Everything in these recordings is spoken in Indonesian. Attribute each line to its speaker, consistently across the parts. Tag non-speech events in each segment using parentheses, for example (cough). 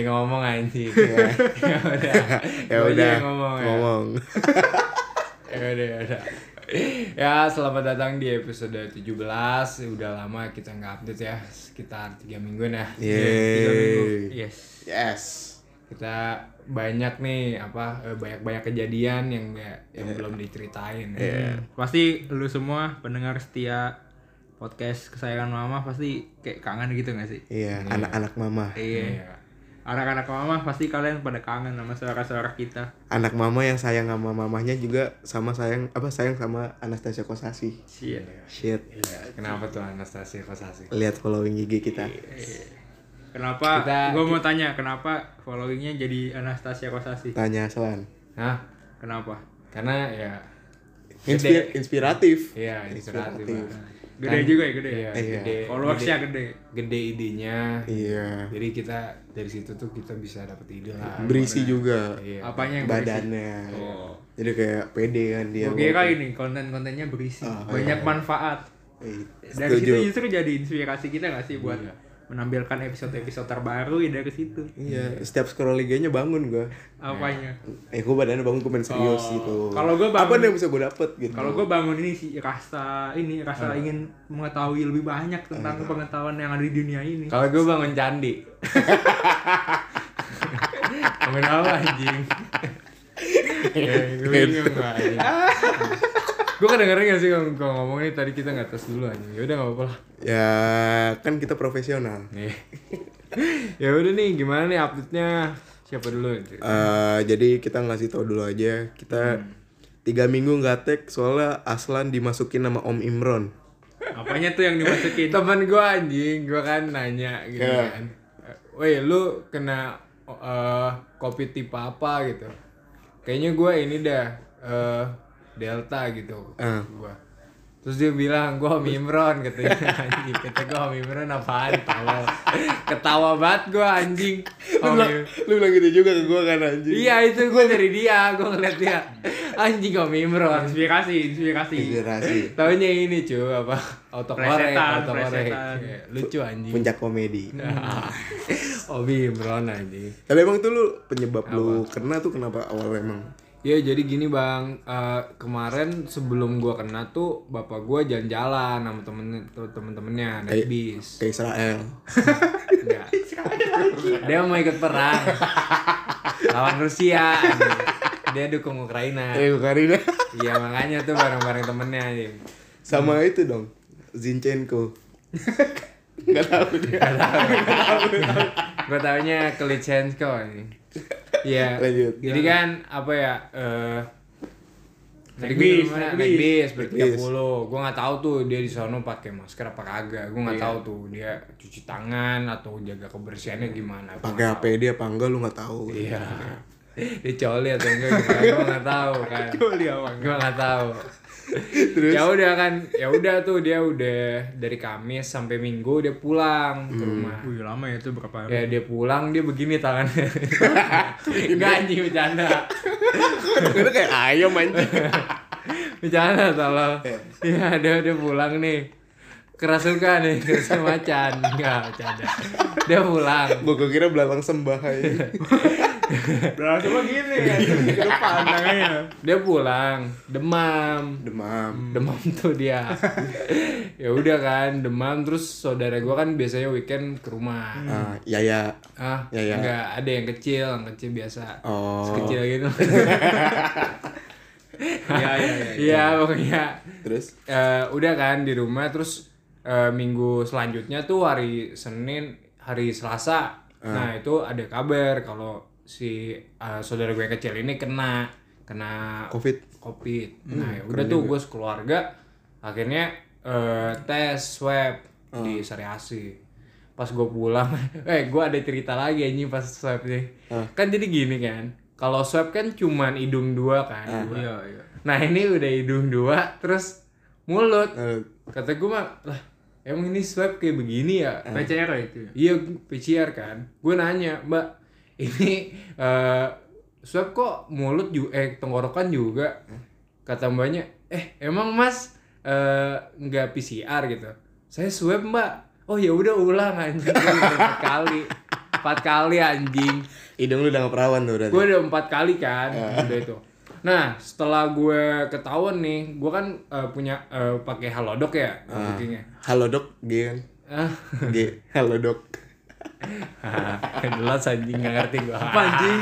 Speaker 1: ada yang ngomong anjing. (laughs) ya udah.
Speaker 2: ya udah
Speaker 1: ngomong. ya.
Speaker 2: ngomong. (laughs)
Speaker 1: Ya udah, ya udah. Ya, selamat datang di episode 17. Udah lama kita nggak update ya, sekitar tiga mingguan ya.
Speaker 3: Tiga minggu.
Speaker 2: Yeay.
Speaker 3: Yes.
Speaker 2: Yes.
Speaker 1: Kita banyak nih apa eh, banyak-banyak kejadian yang nggak- yang belum diceritain.
Speaker 2: Iya.
Speaker 3: Pasti lu semua pendengar setia podcast kesayangan mama pasti kayak kangen gitu gak sih?
Speaker 2: Iya, anak-anak mama.
Speaker 3: Iya.
Speaker 1: Iya.
Speaker 3: Anak-anak mama pasti kalian pada kangen sama suara-suara kita.
Speaker 2: Anak mama yang sayang sama mamahnya juga sama sayang apa sayang sama Anastasia Kosasi.
Speaker 3: Shit.
Speaker 2: Shit.
Speaker 1: Iya, Kenapa tuh Anastasia Kosasi?
Speaker 2: Lihat following IG kita.
Speaker 3: Kenapa?
Speaker 1: Kita-
Speaker 3: Gue mau tanya, kenapa followingnya jadi Anastasia Kosasi?
Speaker 2: Tanya Selan.
Speaker 1: Hah?
Speaker 3: Kenapa?
Speaker 1: Karena ya
Speaker 2: Inspir- inspiratif.
Speaker 1: Iya, inspiratif.
Speaker 2: Inspiratif.
Speaker 3: Gede
Speaker 1: Kan-
Speaker 3: juga ya, gede.
Speaker 1: Iya,
Speaker 2: Iya.
Speaker 1: gede.
Speaker 3: Followersnya gede.
Speaker 1: Gede idenya.
Speaker 2: Iya.
Speaker 1: Jadi kita dari situ tuh kita bisa dapet ide lah.
Speaker 2: Berisi juga
Speaker 1: Iya.
Speaker 3: Apanya yang berisi?
Speaker 2: badannya.
Speaker 3: Oh.
Speaker 2: Jadi kayak pede kan dia.
Speaker 3: Gue kira ini konten-kontennya berisi,
Speaker 2: Ah,
Speaker 3: banyak manfaat.
Speaker 2: Eh,
Speaker 3: Dari
Speaker 2: setuju.
Speaker 3: situ justru jadi inspirasi kita gak sih buat
Speaker 1: Iya.
Speaker 3: Menampilkan episode-episode terbaru ya dari situ.
Speaker 2: Iya, setiap scroll IG-nya bangun gua.
Speaker 3: Apanya?
Speaker 2: Eh, gua badannya bangun gua main serius
Speaker 3: Oh.
Speaker 2: gitu.
Speaker 3: Kalau gua
Speaker 2: apa
Speaker 3: bangun-
Speaker 2: nih yang bisa gua dapet gitu?
Speaker 3: Kalau gue bangun ini sih rasa ini rasa ingin mengetahui lebih banyak tentang pengetahuan yang ada di dunia ini.
Speaker 1: Kalau gue bangun candi. (laughs) bangun apa anjing? (laughs) gue bingung gua. Gue kedengeran gak sih kalau kalau ngomong ini tadi kita nggak tes dulu anjing. Ya udah nggak apa-apa lah.
Speaker 2: Ya, kan kita profesional.
Speaker 1: Nih. (laughs) ya udah nih gimana nih update-nya? Siapa dulu?
Speaker 2: Eh, jadi kita ngasih tau dulu aja kita tiga minggu nggak tag soalnya Aslan dimasukin sama Om Imron.
Speaker 3: Apanya tuh yang dimasukin? (laughs)
Speaker 1: Temen gue anjing, gue kan nanya gitu
Speaker 2: Ya.
Speaker 1: kan. Woi, lu kena eh, kopi tipe apa gitu? Kayaknya gue ini dah eh, Delta gitu.
Speaker 2: Ah.
Speaker 1: Gua. Terus dia bilang, gue Om Imron katanya (laughs) anjing. Kata gue Om Imron apaan? Tawa. Ketawa banget gue anjing.
Speaker 2: Lu
Speaker 1: Om
Speaker 2: bilang, lu bilang gitu juga ke gua kan anjing.
Speaker 1: Iya itu gue dari dia, gue ngeliat dia. Anjing Om Imron.
Speaker 3: Inspirasi, inspirasi.
Speaker 2: Inspirasi.
Speaker 1: Taunya ini cuy apa? Autokorek.
Speaker 3: plesetan.
Speaker 1: Iya, Lucu anjing.
Speaker 2: Puncak komedi. (laughs)
Speaker 1: Obi Imron anjing.
Speaker 2: Tapi emang tuh lu penyebab lu kena tuh kenapa awal emang?
Speaker 1: Ya jadi gini bang, Eh, kemarin sebelum gua kena tuh bapak gua jalan-jalan sama temen temen-temennya naik bis.
Speaker 2: Ke Israel.
Speaker 1: Enggak. Dia mau ikut perang lawan Rusia. Dia dukung Ukraina.
Speaker 2: Eh, Karina.
Speaker 1: Iya makanya tuh bareng-bareng temennya.
Speaker 2: Sama itu dong. Zinchenko. (laughs) Gak tahu dia.
Speaker 1: Gue taunya Klitschenko ini. Iya.
Speaker 2: Lanjut.
Speaker 1: Jadi kan apa ya? eh
Speaker 3: Naik
Speaker 1: tadi
Speaker 3: bis, naik
Speaker 1: naik
Speaker 3: bis.
Speaker 2: Naik bis.
Speaker 1: 30. Gua nggak tahu tuh dia di sono pakai masker apa kagak. Gua nggak
Speaker 3: Iya.
Speaker 1: tahu tuh dia cuci tangan atau jaga kebersihannya gimana.
Speaker 2: Pakai. APD apa enggak lu nggak tahu.
Speaker 1: Iya. (laughs) Dia coli atau enggak gimana? Gua nggak tahu kan.
Speaker 3: Coli apa?
Speaker 1: Gua nggak tahu. (laughs)
Speaker 2: Terus?
Speaker 1: Ya udah kan, ya udah tuh dia udah dari Kamis sampai Minggu dia pulang ke
Speaker 2: Hmm.
Speaker 1: rumah.
Speaker 3: Wih lama ya itu berapa hari?
Speaker 1: Ya dia pulang dia begini tangannya. (laughs) Enggak anjing bercanda.
Speaker 2: Itu kayak ayam anjing. (laughs)
Speaker 1: Bercanda tolong. Ya dia dia pulang nih. Kerasukan nih, kerasukan macan. Enggak bercanda. Dia pulang.
Speaker 2: Gua kira belalang sembah aja. (laughs)
Speaker 3: Langsung lo gini ya, ke depan tangannya.
Speaker 1: Dia pulang, demam.
Speaker 2: Demam.
Speaker 1: Demam tuh dia. ya udah kan, demam terus saudara gua kan biasanya weekend ke rumah.
Speaker 2: Ah, ya ya.
Speaker 1: Ah,
Speaker 2: Ya, ya.
Speaker 1: enggak ada yang kecil, yang kecil biasa.
Speaker 2: Oh.
Speaker 1: Sekecil gitu. (laughs)
Speaker 3: Iya iya iya.
Speaker 1: Iya, pokoknya
Speaker 2: Terus
Speaker 1: eh, udah kan di rumah terus eh, minggu selanjutnya tuh hari Senin hari Selasa. Nah itu ada kabar kalau si eh, saudara gue yang kecil ini kena kena
Speaker 2: Covid.
Speaker 1: covid. Nah ya udah tuh gue sekeluarga akhirnya eh, tes swab di Sari Asi pas gue pulang (laughs) eh gue ada cerita lagi anjing pas swab nih. Kan jadi gini kan kalau swab kan cuman hidung dua kan? Dua.
Speaker 3: Iya iya.
Speaker 1: Nah ini udah hidung dua, terus mulut.
Speaker 2: Eh,
Speaker 1: Kata gue mah, lah emang ini swab kayak begini ya?
Speaker 3: PCR itu ya?
Speaker 1: Iya PCR kan. Gue nanya, mbak, ini eh swab kok mulut juga, eh tenggorokan juga? Kata mbaknya, eh emang mas eh, nggak PCR gitu? Saya swab mbak. Oh ya udah ulang anjing udah empat kali. empat kali anjing
Speaker 2: Hidung lu udah nggak perawan tuh berarti.
Speaker 1: gue udah empat kali kan udah itu nah setelah gue ketahuan nih gue kan eh, punya eh, pakai halodoc ya bookingnya
Speaker 2: Halo dok, G kan?
Speaker 1: ah
Speaker 2: G, halo dok. (laughs)
Speaker 1: jelas anjing nggak ngerti gue
Speaker 3: Apa anjing?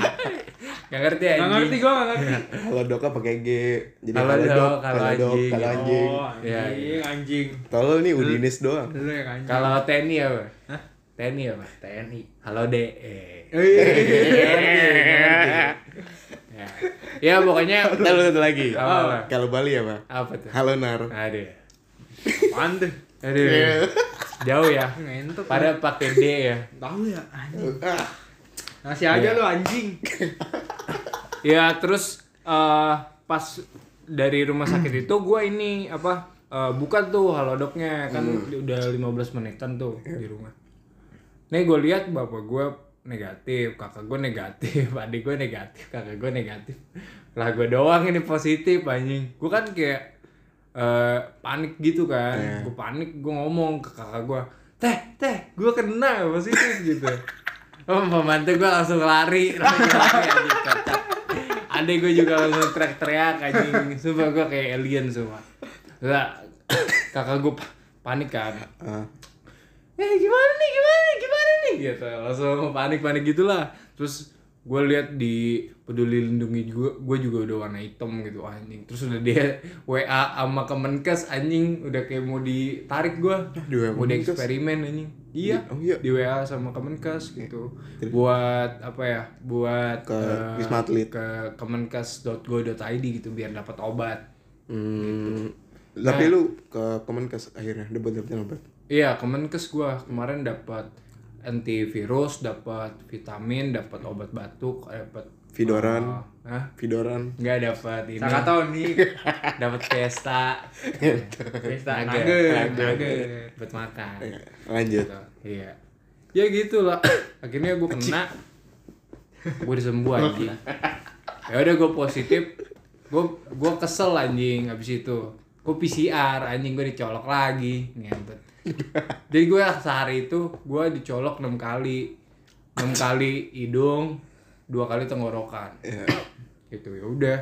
Speaker 1: nggak ngerti anjing
Speaker 3: Gak ngerti gua gak ngerti.
Speaker 2: Halo doknya pakai G. Jadi
Speaker 1: halo, dok, halo
Speaker 2: halo dok,
Speaker 1: anjing.
Speaker 2: halo anjing.
Speaker 3: Oh,
Speaker 1: Iya,
Speaker 3: anjing, anjing.
Speaker 2: Tolol nih Udinis doang.
Speaker 3: Lu yang anjing.
Speaker 1: kalau TNI apa
Speaker 3: Hah?
Speaker 1: TNI apa TNI halo de eh.
Speaker 3: Oh, iya.
Speaker 1: ya. ya pokoknya
Speaker 2: Ntar lu satu lagi.
Speaker 1: Apa?
Speaker 2: Kalau Bali apa?
Speaker 1: apa tuh
Speaker 2: Halo Nar.
Speaker 1: aduh
Speaker 3: Apaan tuh?
Speaker 1: aduh jauh ya
Speaker 3: Ngentot.
Speaker 1: pada pakai D ya
Speaker 3: Tahu ya anjing.
Speaker 2: Ah,
Speaker 3: Ngasih aja lu anjing.
Speaker 1: ya terus eh, pas dari rumah sakit itu gue ini apa eh, buka tuh halodoknya kan udah 15 menitan tuh di rumah nih gue lihat bapak gue negatif kakak gue negatif (laughs) adik gue negatif kakak gue negatif. Lah gue doang ini positif anjing. Gue kan kayak eh, panik gitu kan. Gue panik gue ngomong ke kakak gue teh teh gue kena positif gitu. Oh pembantu gue langsung lari. (laughs) Langsung lari anjing kocak. Adek gue juga langsung teriak-teriak anjing. Sumpah gue kayak alien semua lah (coughs) kakak gue panik kan.
Speaker 2: Ah.
Speaker 1: Eh gimana nih gimana nih gimana nih? Gitu langsung panik panik gitulah. Terus gue lihat di peduli lindungi juga gue juga udah warna hitam gitu anjing. Terus udah dia (laughs) wa sama kemenkes anjing. Udah kayak mau ditarik gue
Speaker 2: di
Speaker 1: mau
Speaker 2: Kemenkes?
Speaker 1: eksperimen anjing. Iya
Speaker 2: Oh, iya.
Speaker 1: di wa sama kemenkes gitu. Buat apa ya? Buat
Speaker 2: Ke
Speaker 1: eh,
Speaker 2: Wisma Atlet.
Speaker 1: ke kemenkes.go.id gitu biar dapat obat.
Speaker 2: Hmm, tapi lu ke Kemenkes akhirnya dapat dapetin obat.
Speaker 1: Iya, Kemenkes gua kemarin dapat antivirus, dapat vitamin, dapat obat batuk, dapat
Speaker 2: Vidoran,
Speaker 1: Hah?
Speaker 2: Vidoran.
Speaker 1: Enggak dapat ini.
Speaker 3: Saka tahun nih. (laughs)
Speaker 1: Dapat pesta.
Speaker 3: Pesta
Speaker 1: nugget.
Speaker 3: nugget.
Speaker 1: Buat makan.
Speaker 2: Ya, Lanjut.
Speaker 1: Gitu. Iya. Ya gitu lah. (clears throat) Akhirnya gua kena. Gua disembuh anjing. Ya udah gua positif. Gua gua kesel anjing habis itu. Gua PCR anjing gua dicolok lagi. Ngentot. (laughs) Jadi gue sehari itu gue dicolok enam kali, enam kali hidung, dua kali tenggorokan.
Speaker 2: Ya.
Speaker 1: Gitu ya udah.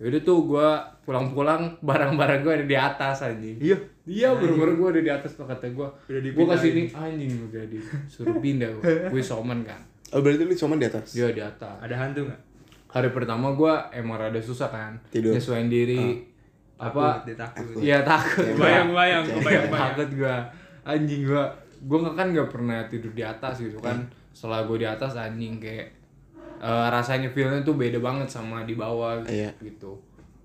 Speaker 1: Ya udah tuh gue pulang-pulang barang-barang gue ada di atas anjing.
Speaker 2: Iya.
Speaker 1: Iya, baru-baru gue ada di atas tuh kata gue.
Speaker 3: Udah
Speaker 1: Gue ke sini anjing udah disuruh pindah gue. (laughs) Gue soman kan.
Speaker 2: Oh berarti lu cuma di atas.
Speaker 1: Dia di atas.
Speaker 3: Ada hantu nggak?
Speaker 1: Hari pertama gue emang rada susah kan.
Speaker 2: Tidur.
Speaker 1: Nyesuaiin diri. Apa?
Speaker 3: Dia takut.
Speaker 1: Iya takut.
Speaker 3: Bayang bayang,
Speaker 1: Iya,
Speaker 3: bayang bayang.
Speaker 1: takut gua anjing gua gua kan nggak pernah tidur di atas gitu kan. Setelah gua di atas anjing kayak eh, rasanya feelnya tuh beda banget sama di bawah gitu,
Speaker 2: Iya.
Speaker 1: gitu.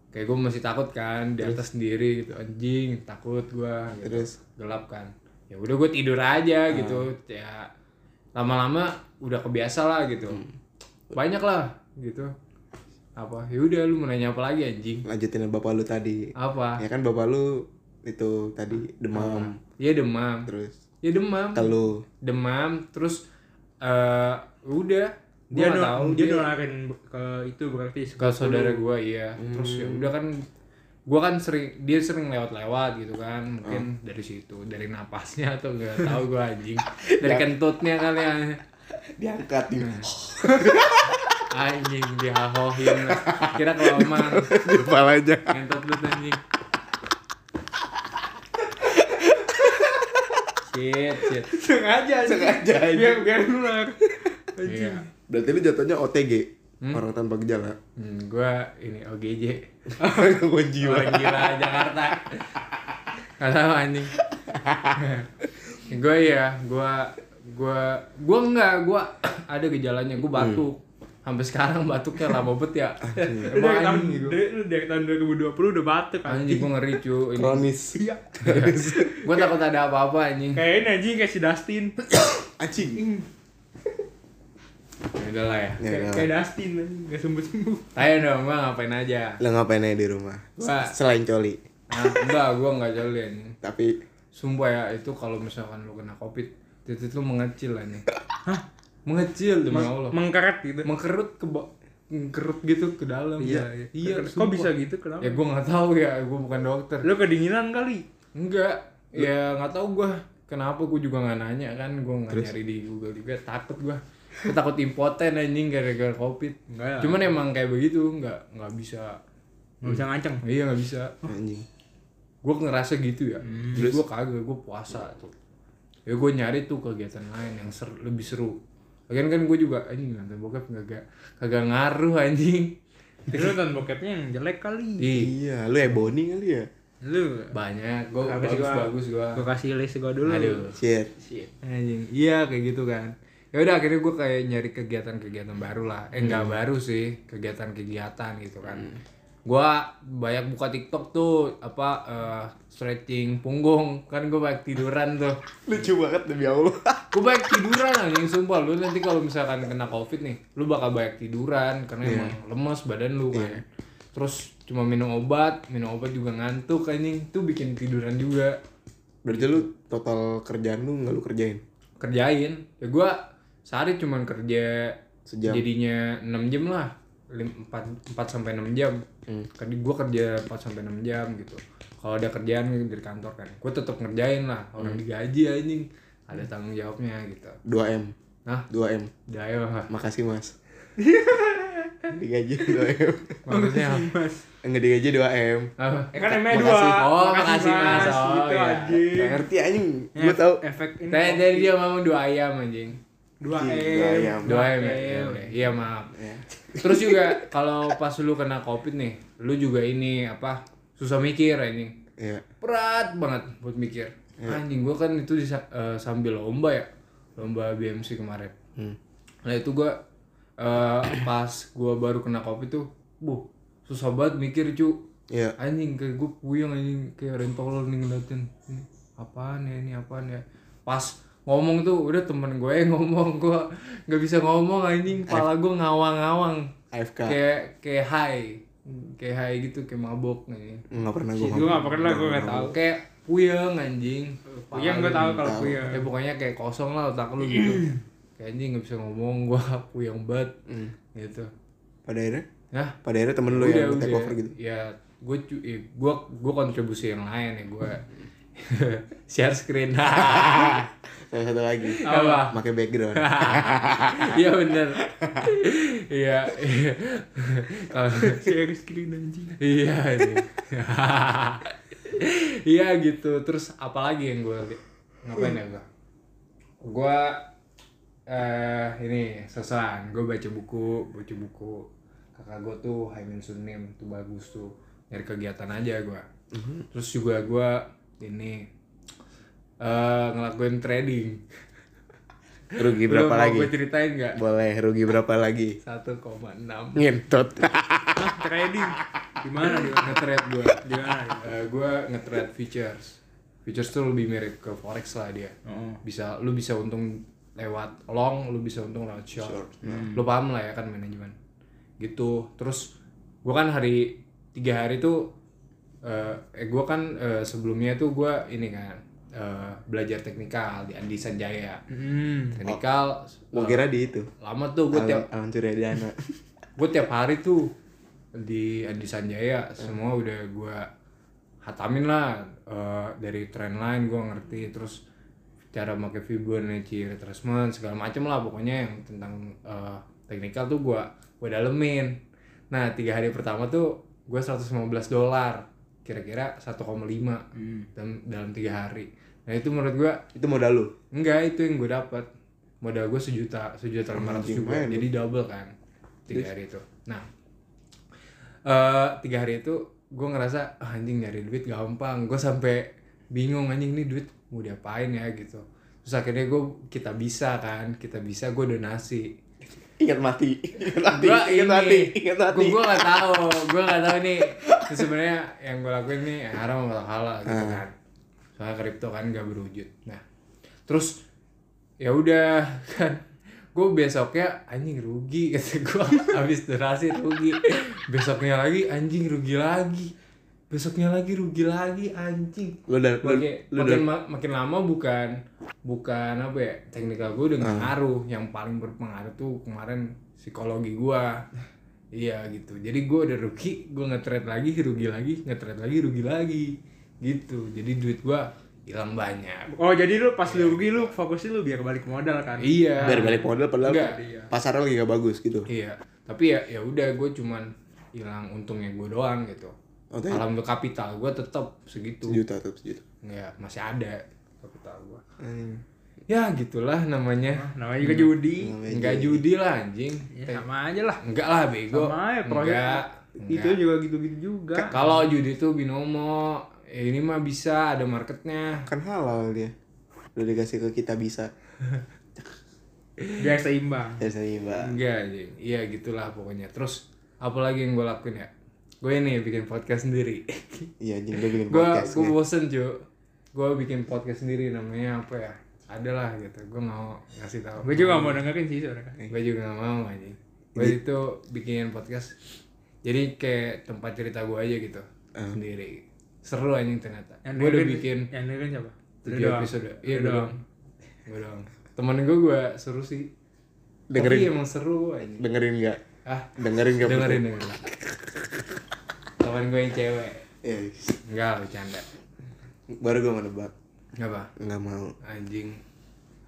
Speaker 1: kayak gua masih takut kan di atas sendiri gitu. Anjing takut gua gitu.
Speaker 2: Terus?
Speaker 1: gelap kan. Ya udah gua tidur aja gitu. Ya lama-lama udah kebiasa lah gitu. Banyak lah gitu. Apa? Ya udah lu mau nanya apa lagi anjing?
Speaker 2: Lanjutin bapak lu tadi.
Speaker 1: apa?
Speaker 2: Ya kan bapak lu itu tadi demam.
Speaker 1: ya demam.
Speaker 2: Terus?
Speaker 1: Ya demam.
Speaker 2: Kalau
Speaker 1: demam terus eh udah.
Speaker 3: Dia nu-
Speaker 1: tahu
Speaker 3: dia
Speaker 1: dia
Speaker 3: nularin ke itu berarti
Speaker 1: ke saudara gua iya. Terus ya udah kan gua kan sering dia sering lewat-lewat gitu kan. Mungkin dari situ dari napasnya atau nggak tahu gua anjing. Dari kentutnya kali ya.
Speaker 2: Diangkat di
Speaker 1: anjing dihahohin kira kelamaan.
Speaker 2: Di kepalanya.
Speaker 1: ngentot lu anjing shit shit (laughs)
Speaker 3: sengaja
Speaker 2: Sengaja aja.
Speaker 3: biar biar nular (laughs)
Speaker 1: iya
Speaker 2: Berarti lu jatuhnya OTG. Orang tanpa gejala.
Speaker 1: hmm, gua ini OGJ
Speaker 2: Gangguan (laughs) jiwa.
Speaker 1: Orang gila Jakarta. Tahu anjing. gue ya, gue gue gue enggak, gue ada gejalanya, gue batuk. Sampai sekarang batuknya lama banget ya.
Speaker 3: Lu
Speaker 1: Emang
Speaker 3: dari tahun
Speaker 1: anjing gitu.
Speaker 3: dari, tahun 2020 udah batuk
Speaker 1: Anjing gue ngeri cu. Ini.
Speaker 2: Kronis.
Speaker 3: Iya.
Speaker 1: gue takut ada apa-apa anjing.
Speaker 3: Kayak ini anjing kayak si Dustin. (coughs)
Speaker 2: Anjing.
Speaker 1: Ya udah lah ya.
Speaker 2: Ya,
Speaker 3: Kayak
Speaker 2: ya.
Speaker 3: kayak Dustin anjing enggak sembuh-sembuh.
Speaker 1: Ayo dong, gue ngapain aja.
Speaker 2: Lu ngapain aja di rumah?
Speaker 1: Wah.
Speaker 2: Selain coli.
Speaker 1: Nah, enggak, gue enggak jolly anjing.
Speaker 2: Tapi
Speaker 1: Sumpah ya, itu kalau misalkan lu kena covid, titik lu mengecil anjing. (coughs) Hah? Mengecil demi Allah.
Speaker 3: Mengkarat gitu.
Speaker 1: mengkerut ke mengkerut gitu ke dalam
Speaker 3: Iya.
Speaker 1: ya. iya
Speaker 3: Kok
Speaker 1: sumpah.
Speaker 3: bisa gitu kenapa?
Speaker 1: ya gue nggak tahu ya gue bukan dokter
Speaker 3: Lu kedinginan kali.
Speaker 1: enggak ya nggak tahu gue kenapa gue juga nggak nanya kan gue nggak nyari di Google juga takut gue gue takut impoten anjing gara-gara covid
Speaker 3: Enggak lah.
Speaker 1: cuman emang kayak begitu nggak nggak bisa
Speaker 3: Nggak bisa nganceng.
Speaker 1: iya nggak bisa
Speaker 2: Anjing.
Speaker 1: gue ngerasa gitu ya jadi gue kagak gue puasa tuh ya gue nyari tuh kegiatan lain yang ser lebih seru Lagian kan gue juga anjing nonton bokep kagak kagak ngaruh anjing.
Speaker 3: Lu nonton bokepnya yang jelek kali.
Speaker 1: Ih,
Speaker 2: Iya, lu Ebony kali ya?
Speaker 3: Lu.
Speaker 1: Banyak gue bagus
Speaker 3: gua-
Speaker 1: bagus gue
Speaker 3: gua kasih list gua dulu.
Speaker 1: aduh.
Speaker 2: Shit.
Speaker 3: Shit.
Speaker 1: anjing iya kayak gitu kan. Ya udah akhirnya gue kayak nyari kegiatan-kegiatan baru lah. Eh nggak baru sih kegiatan-kegiatan gitu kan gue banyak buka TikTok tuh apa eh, stretching punggung. Kan gue banyak tiduran tuh. (laughs)
Speaker 2: Lucu banget demi Allah. (laughs)
Speaker 1: gue banyak tiduran anjing sumpah. Lu nanti kalau misalkan kena covid nih lu bakal banyak tiduran. Karena emang lemes badan lu kan. Terus cuma minum obat minum obat juga ngantuk anjing. Tuh bikin tiduran juga.
Speaker 2: Berarti lu total kerjaan lu nggak lu kerjain?
Speaker 1: kerjain. Ya gue sehari cuman kerja
Speaker 2: Sejam.
Speaker 1: jadinya 6 jam lah. 4, 4 sampai 6 jam kan gue kerja 4 sampai 6 jam gitu kalau ada kerjaan dari kantor kan gue tetap ngerjain lah orang digaji anjing ada tanggung jawabnya gitu
Speaker 2: 2M.
Speaker 1: nah
Speaker 2: 2M.
Speaker 1: dayo
Speaker 2: Makasih, Mas. (laughs) digaji 2M.
Speaker 1: maksudnya
Speaker 3: Mas.
Speaker 2: Enggak digaji 2M.
Speaker 1: apa
Speaker 3: Ya kan namanya dua.
Speaker 2: Makasih.
Speaker 1: Oh, makasih, Mas. Oh,
Speaker 3: gitu
Speaker 1: iya.
Speaker 3: anjing.
Speaker 2: Gak ngerti anjing.
Speaker 3: Ya,
Speaker 2: Gue tau.
Speaker 3: efek ini.
Speaker 1: Tadi dari dia ngomong dua ayam anjing
Speaker 3: dua
Speaker 2: Dua
Speaker 3: M.
Speaker 1: dua ayam ya? Iya, iya maaf. Terus juga kalau pas lu kena covid nih lu juga ini apa susah mikir anjing
Speaker 2: Iya.
Speaker 1: berat banget buat mikir. Anjing gua kan itu di, eh, sambil lomba ya lomba BMC kemarin.
Speaker 2: Hmm.
Speaker 1: nah itu gua eh, pas gua baru kena covid tuh bu susah banget mikir cu.
Speaker 2: Iya.
Speaker 1: anjing kayak gue puyeng anjing kayak rentolol nih ngeliatin. Ini apaan ya ini apaan ya. Pas ngomong tuh udah temen gue yang ngomong gue nggak bisa ngomong anjing. Kepala gue ngawang-ngawang.
Speaker 2: AFK.
Speaker 1: kayak kayak high kayak high gitu kayak mabok nih
Speaker 2: Nggak pernah gue
Speaker 3: Gue gak pernah gue gak tau.
Speaker 1: kayak puyeng anjing.
Speaker 3: Puyeng gue tau kalau puyeng.
Speaker 1: ya pokoknya kayak kosong lah otak lu gitu. (clears throat) Kayak anjing nggak bisa ngomong gue (laughs) puyeng banget.
Speaker 2: Hmm.
Speaker 1: gitu.
Speaker 2: Pada akhirnya?
Speaker 1: nah
Speaker 2: Pada akhirnya temen lu yang take over gitu?
Speaker 1: ya gue cu ya, gue gue kontribusi yang lain ya gue (laughs) (laughs) share screen
Speaker 2: Salah satu lagi.
Speaker 1: Apa?
Speaker 2: Pakai background. (laughs)
Speaker 1: iya bener iya iya. kalau (laughs)
Speaker 3: Share screen anjing.
Speaker 1: iya ini (laughs) iya gitu terus apalagi yang gue ngapain ya gue gue eh ini sesalan gue baca buku baca buku kakak gue tuh Haimin Sunim tuh bagus tuh nyari kegiatan aja gue terus juga gue ini eh ngelakuin trading.
Speaker 2: Rugi
Speaker 1: Lu
Speaker 2: berapa
Speaker 1: mau
Speaker 2: lagi?
Speaker 1: gue ceritain nggak?
Speaker 2: Boleh, rugi berapa lagi?
Speaker 1: 1,6
Speaker 2: Ngentot.
Speaker 3: Hah, (laughs) trading. Gimana di
Speaker 1: nge-trade gue
Speaker 3: Di mana?
Speaker 1: gue nge-trade futures. Futures tuh lebih mirip ke forex lah dia.
Speaker 3: Oh.
Speaker 1: bisa lu bisa untung lewat long lu bisa untung lewat short, lu paham lah ya kan manajemen. Gitu. Terus gue kan hari tiga hari tuh eh eh, gue kan eh, sebelumnya tuh gue ini kan eh, belajar teknikal di Andi Sanjaya
Speaker 3: Hmm.
Speaker 1: teknikal
Speaker 2: Gue kira di itu.
Speaker 1: lama tuh gue tiap
Speaker 2: Suryadana. (laughs)
Speaker 1: gue tiap hari tuh di Andi Sanjaya semua udah gue hatamin lah eh, dari trend line gue ngerti terus cara pakai Fibonacci retracement segala macem lah pokoknya yang tentang eh, teknikal tuh gue gue dalemin nah tiga hari pertama tuh gue 115 dolar kira-kira 1,5 dalam dalam tiga hari nah itu menurut gue
Speaker 2: itu modal lu.
Speaker 1: Enggak, itu yang gue dapat. Modal gue sejuta, sejuta lima ratus juga.
Speaker 2: main.
Speaker 1: Jadi double kan tiga hari itu. Nah, eh tiga hari itu gue ngerasa ah, anjing nyari duit gampang. Gue sampai bingung anjing ini duit mau diapain ya gitu. Terus akhirnya gue kita bisa kan, kita bisa gue donasi.
Speaker 2: Ingat mati. Ingat mati.
Speaker 1: Gua
Speaker 2: Ingat
Speaker 1: ini,
Speaker 2: mati. Ingat mati.
Speaker 1: Gue gak tahu, gue gak tahu nih. Itu sebenarnya yang gue lakuin nih haram atau halal gitu
Speaker 2: Ah.
Speaker 1: kan. Soalnya kripto kan gak berwujud. Nah, terus ya udah (laughs) kan gue besoknya anjing rugi (laughs) kata gue habis donasi rugi besoknya lagi anjing rugi lagi besoknya lagi rugi lagi anjing
Speaker 2: Lu udah lu,
Speaker 1: makin
Speaker 2: lu
Speaker 1: makin, ma- makin lama bukan bukan apa ya teknikal gue udah
Speaker 2: Ah.
Speaker 1: ngaruh yang paling berpengaruh tuh kemarin psikologi gue iya gitu. Jadi gue udah rugi gue nge-trade lagi rugi lagi nge-trade lagi rugi lagi. Gitu. Jadi duit gue hilang banyak.
Speaker 3: Oh jadi lu pas lu rugi lu fokusin lu biar balik modal kan?
Speaker 1: iya.
Speaker 2: Biar balik modal padahal
Speaker 1: Enggak.
Speaker 2: pasarnya lagi gak bagus gitu.
Speaker 1: Iya. Tapi ya ya udah gue cuman hilang untungnya gue doang gitu.
Speaker 2: Oh, tapi-
Speaker 1: alhamdulillah kapital gue tetap segitu.
Speaker 2: Sejuta tuh sejuta.
Speaker 1: Ya masih ada kapital gue
Speaker 2: Hmm.
Speaker 1: Ya gitulah namanya.
Speaker 3: Namanya juga judi.
Speaker 1: Enggak judi. lah anjing.
Speaker 3: Ya sama aja lah.
Speaker 1: enggak lah bego.
Speaker 3: Sama aja proyek.
Speaker 1: enggak
Speaker 3: Itu juga gitu-gitu juga.
Speaker 1: kalau judi tuh binomo. Ya ini mah bisa ada marketnya.
Speaker 2: Kan halal dia. Udah dikasih ke kita bisa.
Speaker 3: Biar seimbang.
Speaker 2: ya saya mbak
Speaker 1: enggak anjing. Iya gitulah pokoknya. Terus apalagi yang gue lakuin ya? Gue ini bikin podcast sendiri.
Speaker 2: Iya anjing gue bikin
Speaker 1: gue
Speaker 2: podcast
Speaker 1: gue
Speaker 2: nih.
Speaker 1: bosen cuy gue bikin podcast sendiri namanya apa ya ada lah gitu gue mau ngasih tahu
Speaker 3: Gue juga mau dengerin sih sebenarnya.
Speaker 1: gue juga gak mau aja gue itu bikin podcast jadi kayak tempat cerita gue aja gitu sendiri. Seru anjing ternyata.
Speaker 3: Yang
Speaker 1: gue udah
Speaker 3: dengerin-
Speaker 1: bikin
Speaker 3: Yang dengerin siapa?
Speaker 1: Tujuh episode. Iya doang. gue doang. Temen gue gue seru sih.
Speaker 2: Dengerin.
Speaker 1: tapi emang seru anjing.
Speaker 2: dengerin nggak?
Speaker 1: Ah
Speaker 2: dengerin nggak
Speaker 1: dengerin dengerin. Temen gue yang cewek.
Speaker 2: Ya
Speaker 1: enggak bercanda.
Speaker 2: Baru gue mau nebak
Speaker 1: apa
Speaker 2: nggak mau.
Speaker 1: Anjing.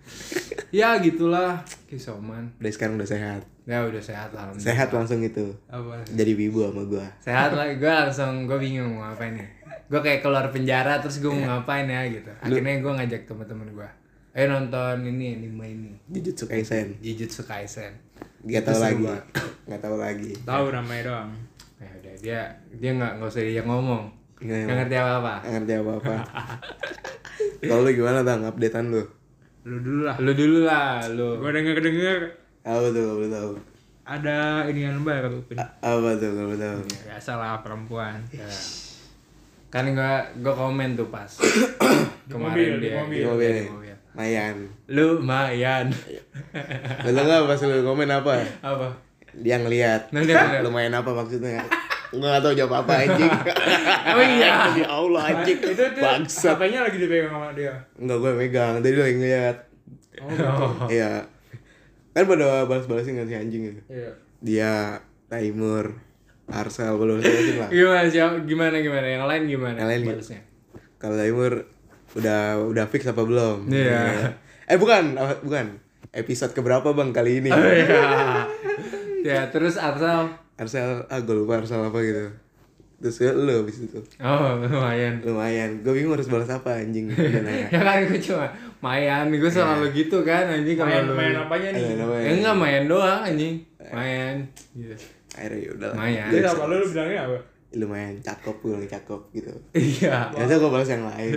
Speaker 1: (laughs) Ya gitulah. Kisoman
Speaker 2: dari sekarang udah sehat.
Speaker 1: Ya udah sehat lah
Speaker 2: sehat langsung itu
Speaker 3: Apa?
Speaker 2: jadi wibu sama gue
Speaker 1: sehat lah. (laughs) Gue langsung gue bingung mau ngapain nih gue kayak keluar penjara terus gue mau ngapain ya gitu. Akhirnya gue ngajak teman-teman gue ayo nonton ini anime ini.
Speaker 2: Jujutsu Kaisen.
Speaker 1: Jujutsu Kaisen.
Speaker 2: Nggak tahu
Speaker 1: seru
Speaker 2: lagi. (laughs) nggak tahu lagi.
Speaker 3: Tahu namanya doang.
Speaker 1: ya udah dia dia nggak nggak usah dia ngomong.
Speaker 2: Nggak,
Speaker 1: nggak ngerti apa apa
Speaker 2: nggak ngerti apa apa kalau lu gimana bang? Updatean lu.
Speaker 3: Lu dulu lah.
Speaker 1: lu dulu lah lu.
Speaker 3: Gue denger-denger
Speaker 2: apa tuh lu tahu.
Speaker 3: Ada ini yang baru.
Speaker 2: Apa tuh lu tahu.
Speaker 3: Biasa lah perempuan.
Speaker 1: Ya. kan gue gue komen tuh pas. (coughs)
Speaker 3: Mobil,
Speaker 1: kemarin
Speaker 3: di
Speaker 1: dia.
Speaker 3: mobil.
Speaker 2: di mobil.
Speaker 1: Di mobil.
Speaker 2: Mayan.
Speaker 1: Lumayan
Speaker 2: lu tau nggak pas lu komen apa?
Speaker 1: Apa?
Speaker 2: Dia ngeliat.
Speaker 1: Nanti dia ngeliat.
Speaker 2: lumayan apa maksudnya (laughs) Gue gak tau jawab apa anjing. (laughs)
Speaker 1: Oh iya.
Speaker 2: Ya Allah anjing.
Speaker 3: Itu tuh
Speaker 2: Bangsat.
Speaker 3: HP-nya lagi dipegang sama dia.
Speaker 2: Enggak gue megang. Tadi lagi ngeliat.
Speaker 3: Oh, gitu. (laughs)
Speaker 2: Iya. Kan pada balas-balasin kan si anjing? Itu
Speaker 3: Iya.
Speaker 2: Dia Taimur Arsal balas-balasin lah.
Speaker 1: Gimana siapa gimana gimana? Yang lain gimana
Speaker 2: Yang lain
Speaker 1: balasnya?
Speaker 2: Kalau Taimur Udah udah fix apa belum?
Speaker 1: Iya. (laughs)
Speaker 2: Eh bukan. Apa- Bukan. Episode keberapa bang kali ini?
Speaker 1: Oh iya. ya terus Arsal.
Speaker 2: Arsal Ah gue lupa Arsal apa gitu Terus ya lu abis itu
Speaker 1: Oh lumayan.
Speaker 2: Lumayan Gue bingung harus balas apa anjing (laughs)
Speaker 1: ya kan gue cuma mayan, gue selalu gitu kan anjing
Speaker 3: Main
Speaker 1: kalau lu.
Speaker 3: main apanya nih?
Speaker 1: Ya enggak main doang anjing. Main. Gitu.
Speaker 2: Akhirnya yaudah lah
Speaker 1: Mayan.
Speaker 3: Dia apa lu, lu bilangnya apa?
Speaker 2: Lumayan cakep gue bilang cakep gitu
Speaker 1: Iya.
Speaker 2: Biasa gue balas yang lain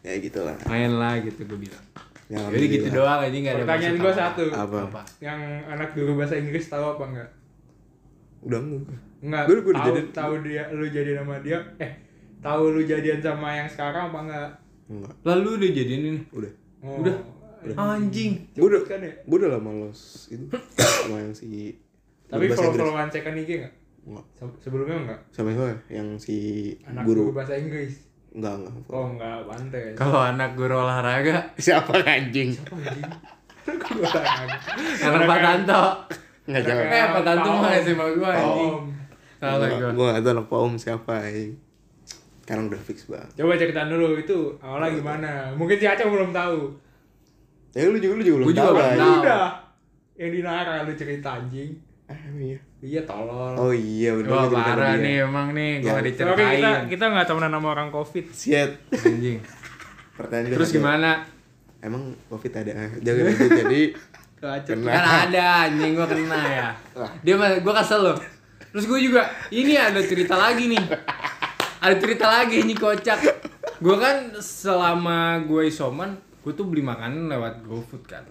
Speaker 2: Ya gitu lah
Speaker 1: Main lah gitu gue bilang.
Speaker 2: Ya,
Speaker 1: Jadi gitu doang anjing enggak ada
Speaker 3: Pertanyaan gue satu.
Speaker 2: Apa?
Speaker 1: Apa?
Speaker 3: Yang anak guru bahasa Inggris tahu apa enggak?
Speaker 2: Udah enggak
Speaker 3: Enggak.
Speaker 2: Gua udah
Speaker 3: tahu tahu dia lu jadi sama dia. Eh, tahu lu jadian sama yang sekarang apa enggak?
Speaker 2: Enggak
Speaker 1: Lalu udah jadian ini.
Speaker 2: Udah
Speaker 3: Oh.
Speaker 1: Udah. Anjing.
Speaker 2: Gue udah
Speaker 3: kan ya?
Speaker 2: Gue udah lama los Itu Sama yang si
Speaker 3: Tapi
Speaker 2: Inggris.
Speaker 3: follow-followan second IG enggak?
Speaker 2: Enggak
Speaker 3: Se- Sebelumnya enggak?
Speaker 2: Sama siapa Yang si
Speaker 3: Anak guru,
Speaker 2: guru
Speaker 3: bahasa Inggris.
Speaker 2: Enggak enggak
Speaker 3: Oh enggak, pantes.
Speaker 1: Kalau anak guru olahraga,
Speaker 2: Siapa anjing
Speaker 3: Gua tanya.
Speaker 1: anak Pak Tanto.
Speaker 2: Enggak jawab
Speaker 1: Eh, Pak Tanto mah. SMA gua anjing. Salah gua.
Speaker 2: Gue gak tau anak Pak Om siapa anjing Sekarang udah fix bang
Speaker 3: Coba ceritain dulu itu awalnya gimana? Mungkin si Aceh belum tahu.
Speaker 2: Ya lu juga lu juga belum
Speaker 1: Gua juga
Speaker 2: tahu
Speaker 1: belum tahu.
Speaker 3: Udah. Yang di Nara lu cerita anjing.
Speaker 2: Ah, iya
Speaker 3: Iya tolol.
Speaker 2: Oh iya udah
Speaker 1: Wah parah
Speaker 2: dia.
Speaker 1: nih emang nih
Speaker 2: Ya.
Speaker 1: gua
Speaker 3: Sorry
Speaker 1: diceritain.
Speaker 3: kita kita nggak tahu nama orang covid.
Speaker 2: Siat
Speaker 1: Anjing.
Speaker 2: Pertanyaan
Speaker 1: Terus gimana?
Speaker 2: Emang covid ada Jangan lanjut jadi Kena
Speaker 1: Kan ada anjing gua kena ya. Dia mah gua kesel loh. Terus gua juga ini ada cerita lagi nih. Ada cerita lagi ini kocak. Gua kan selama gua isoman, gua tuh beli makanan lewat GoFood kan.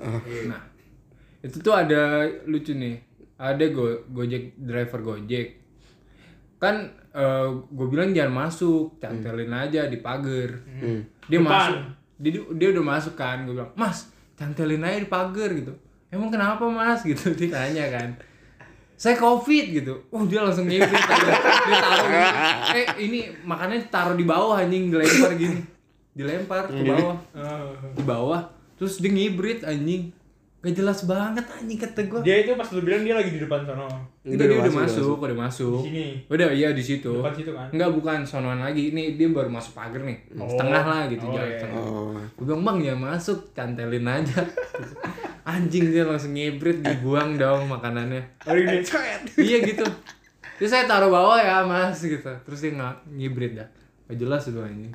Speaker 1: Nah, itu tuh ada lucu nih. Ada go Gojek driver Gojek. Kan eh gue bilang jangan masuk, cantelin aja di pagar. Dia
Speaker 3: Depan.
Speaker 1: masuk. Dia, dia udah masuk kan, gue bilang, "Mas, cantelin aja di pagar gitu." Emang kenapa, Mas? (laughs) gitu dia tanya kan. Saya covid gitu. Oh, dia langsung ngibrit aja. Dia taruh gitu. Eh, ini makannya taruh di bawah anjing, dilempar gini. Dilempar ke bawah di bawah terus dia ngibrit anjing Gak jelas banget anjing kata gue.
Speaker 3: Dia itu pas lu bilang dia lagi di depan sono.
Speaker 1: Enggak dia udah masuk, udah masuk.
Speaker 3: Di sini.
Speaker 1: Udah iya di situ.
Speaker 3: Depan situ kan?
Speaker 1: Enggak bukan sonoan lagi. Ini dia baru masuk pagar nih. Setengah lah gitu
Speaker 3: Oh,
Speaker 1: jalan
Speaker 3: iya.
Speaker 1: setengah.
Speaker 2: Oh.
Speaker 1: Gue bilang bang ya masuk, cantelin aja. (laughs) Anjing dia langsung ngibrit dibuang dong makanannya.
Speaker 3: Oh ini.
Speaker 1: iya gitu. Terus saya taruh bawah ya mas gitu. Terus dia nggak ngibrit dah. Gak jelas itu anjing.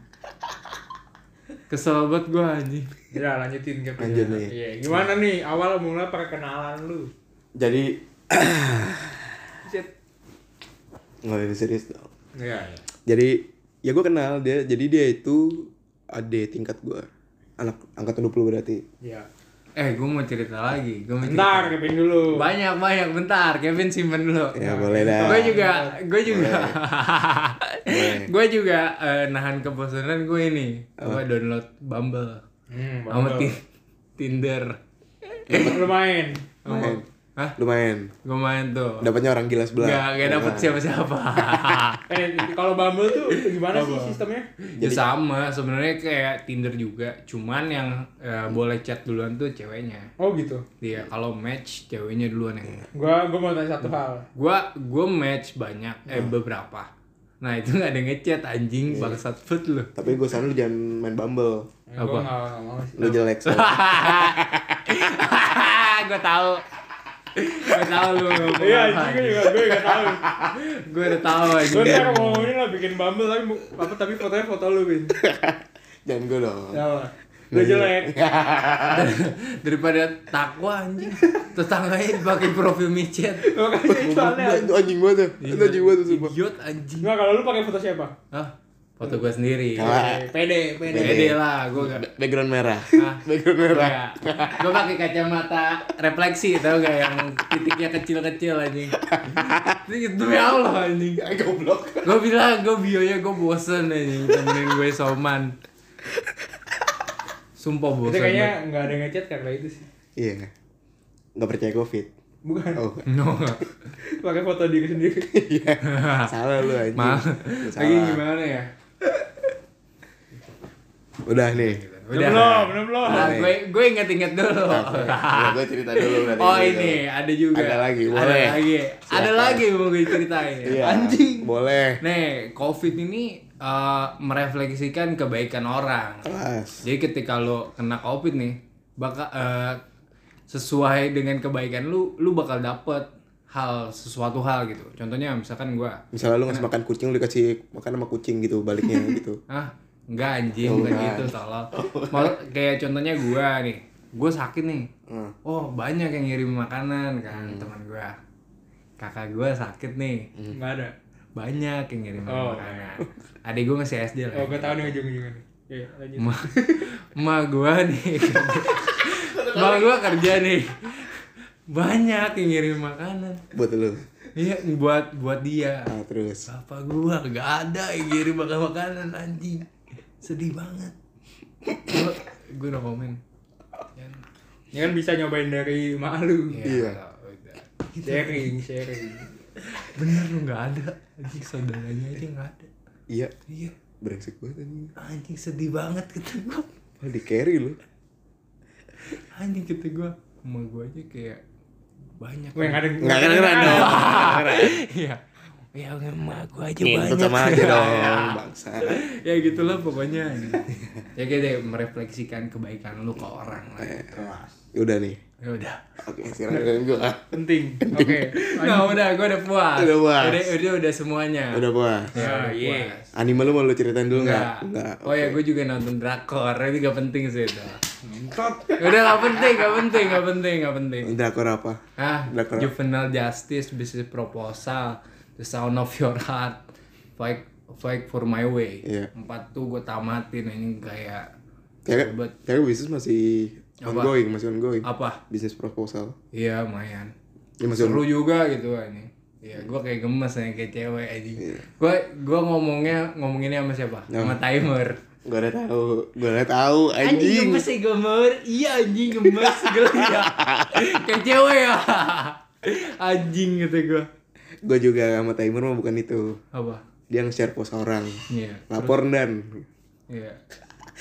Speaker 1: Kesel banget gue anjing.
Speaker 3: Ya lanjutin ke
Speaker 2: Lanjut nih.
Speaker 3: Iya, gimana nih awal mulai perkenalan lu?
Speaker 2: Jadi nggak lebih serius dong.
Speaker 3: Iya, iya.
Speaker 2: Jadi ya gue kenal dia. Jadi dia itu adik tingkat gue. Anak angkatan 20 berarti.
Speaker 3: Iya.
Speaker 1: Eh gue mau cerita lagi. Gue mau cerita.
Speaker 3: Bentar, Kevin dulu.
Speaker 1: Banyak banyak bentar. Kevin simpen dulu.
Speaker 2: Ya boleh dah.
Speaker 1: gue juga gue juga. (laughs) gue juga eh, nahan kebosanan gue ini gue download Bumble
Speaker 3: Hmm,
Speaker 1: sama
Speaker 3: Bumble.
Speaker 1: Ti- Tinder
Speaker 3: Lu main.
Speaker 2: Lumayan.
Speaker 1: Hah?
Speaker 2: Lumayan.
Speaker 1: gue main tuh
Speaker 2: Dapatnya orang gila sebelah.
Speaker 1: Gak, gak dapet siapa-siapa (laughs)
Speaker 3: Eh, kalau Bumble tuh gimana sih sistemnya?
Speaker 1: Ya sama sebenarnya kayak Tinder juga cuman yang eh, boleh chat duluan tuh ceweknya
Speaker 3: Oh gitu.
Speaker 1: dia kalau match ceweknya duluan yang
Speaker 3: Gua gua mau tanya satu hal.
Speaker 1: gua gua match banyak eh beberapa nah itu nggak ada ngechat anjing bangsat food lu
Speaker 2: Tapi gue sana lu jangan main Bumble.
Speaker 3: Gua
Speaker 1: Apa?
Speaker 3: nggak nggak mau sih.
Speaker 2: Lu jelek soalnya. (laughs)
Speaker 1: gue tahu gue tahu lu
Speaker 3: Iya, anjing gua juga gue enggak tahu.
Speaker 1: gue udah tahu
Speaker 3: Gue
Speaker 1: anjing
Speaker 3: ntar ngomongin lah bikin Bumble tapi apa tapi fotonya foto lu, Bin. (laughs)
Speaker 2: jangan gue dong.
Speaker 3: Ya apa? Lu jelek. (laughs)
Speaker 1: daripada takwa anjing tetangganya pakai profil micet
Speaker 3: Makanya itu aneh.
Speaker 2: Itu anjing gue tuh. Itu anjing gue tuh sumpah.
Speaker 1: idiot anjing
Speaker 3: Enggak, kalau lu pakai foto siapa?
Speaker 1: ah foto gue sendiri.
Speaker 3: Pede, pede.
Speaker 1: pede lah gue gak
Speaker 2: Background merah.
Speaker 1: Hah? (laughs)
Speaker 2: Background merah.
Speaker 1: gue pakai kacamata refleksi tau gak yang titiknya kecil-kecil anjing (laughs) itu demi Allah anjing
Speaker 2: Goblok.
Speaker 1: gue bilang gue bionya gue bosen anjing temenin gue soman sumpah
Speaker 3: Itu
Speaker 1: bosen
Speaker 3: kayaknya enggak ada ngechat karena itu sih.
Speaker 2: Iya. Gak percaya covid.
Speaker 3: Bukan.
Speaker 2: Oh.
Speaker 1: no (laughs)
Speaker 3: Pakai foto diri sendiri.
Speaker 2: Iya. (laughs) Salah lu anjing.
Speaker 1: Maaf.
Speaker 2: Lu
Speaker 1: lagi gimana ya
Speaker 2: Udah nih.
Speaker 3: Belum, belum, belum, belum.
Speaker 1: Nah, gue gue inget-inget dulu
Speaker 2: gue cerita dulu (laughs) berarti.
Speaker 1: oh ini ada juga
Speaker 2: Ada lagi,
Speaker 1: ada
Speaker 2: boleh.
Speaker 1: lagi ada
Speaker 2: Silakan.
Speaker 1: lagi mau gue ceritain
Speaker 2: Iya.
Speaker 1: anjing
Speaker 2: Boleh.
Speaker 1: nih covid ini eh, merefleksikan kebaikan orang
Speaker 2: Kelas.
Speaker 1: Jadi ketika lo kena covid nih, bakal eh, sesuai dengan kebaikan lu, lu bakal dapet hal sesuatu hal gitu. Contohnya misalkan gua,
Speaker 2: Misalnya lu ngasih makan kucing, lu dikasih makan sama kucing gitu baliknya (laughs) gitu.
Speaker 1: ah enggak anjing
Speaker 2: Oh,
Speaker 1: bukan
Speaker 2: enggak.
Speaker 1: gitu tolong. (laughs) Mau kayak contohnya gua nih, gua sakit nih.
Speaker 2: Hmm.
Speaker 1: Oh banyak yang ngirim makanan kan teman gua. Kakak gua sakit nih,
Speaker 3: Enggak ada.
Speaker 1: Banyak yang ngirim
Speaker 3: Oh.
Speaker 1: makanan. Adik gua masih SD lah.
Speaker 3: Oh, gue tahu nih ujung-ujungnya nih. Iya, lanjut.
Speaker 1: Ma, ma gua nih ma gua kerja nih banyak yang ngirim makanan
Speaker 2: Buat lu.
Speaker 1: iya buat buat dia
Speaker 2: Nah, terus.
Speaker 1: bapak gua gak ada yang ngirim makan makanan anjing sedih banget gua gua no komen Jangan.
Speaker 3: Ya kan bisa nyobain dari malu.
Speaker 2: Iya.
Speaker 1: udah.
Speaker 3: Sharing, sharing.
Speaker 1: bener lu nggak ada anjing saudaranya aja nggak ada
Speaker 2: Iya.
Speaker 1: iya
Speaker 2: Brengsek banget anjing.
Speaker 1: anjing sedih banget kata gua
Speaker 2: Oh, di carry lu.
Speaker 1: anjing kata gua sama gua aja kayak banyak
Speaker 3: Gue enggak ada.
Speaker 2: Enggak keren dong.
Speaker 1: Iya. Ya emak gua aja
Speaker 2: Ngintut
Speaker 1: banyak.
Speaker 2: sama aja dong, (laughs) bangsa.
Speaker 1: ya gitulah pokoknya. ya kayak deh merefleksikan kebaikan lu ke orang lah. gitu.
Speaker 2: Udah nih.
Speaker 1: Ya udah.
Speaker 2: Oke, silakan gua.
Speaker 3: Penting. Oke.
Speaker 1: Nah, udah gua udah puas.
Speaker 2: Udah puas.
Speaker 1: Udah, udah, udah semuanya.
Speaker 2: Udah puas.
Speaker 1: Ya, udah
Speaker 3: iya.
Speaker 1: puas.
Speaker 2: Anime lu mau lu ceritain dulu
Speaker 1: Enggak.
Speaker 2: enggak? Enggak.
Speaker 1: Oh ya, gue juga nonton drakor. Ini gak penting sih itu.
Speaker 3: Entot.
Speaker 1: Udah gak penting, gak penting, gak penting, gak penting.
Speaker 2: Drakor apa?
Speaker 1: Ah,
Speaker 2: Drakor.
Speaker 1: Juvenile Justice, Business Proposal, The Sound of Your Heart, Fight Fight for My Way.
Speaker 2: Iya.
Speaker 1: Empat tuh gue tamatin ini kayak
Speaker 2: Kayak kayak bisnis masih
Speaker 1: Apa?
Speaker 2: ongoing, masih ongoing.
Speaker 1: apa?
Speaker 2: Bisnis proposal.
Speaker 1: Iya, lumayan.
Speaker 2: Ya masih
Speaker 1: Seru juga gitu ini. Iya, gue kayak gemes nih kayak cewek aja. Gue gua ngomongnya ngomonginnya sama siapa? Sama timer.
Speaker 2: Gua udah tahu, gua udah tahu anjing.
Speaker 1: gemes ya gemer. Iya anjing gemes (laughs) geli ya. (laughs) kayak cewek ya. anjing gitu gue.
Speaker 2: Gua juga sama timer mah bukan itu.
Speaker 1: Apa?
Speaker 2: Dia nge-share post orang.
Speaker 1: Iya.
Speaker 2: Lapor dan
Speaker 1: Iya.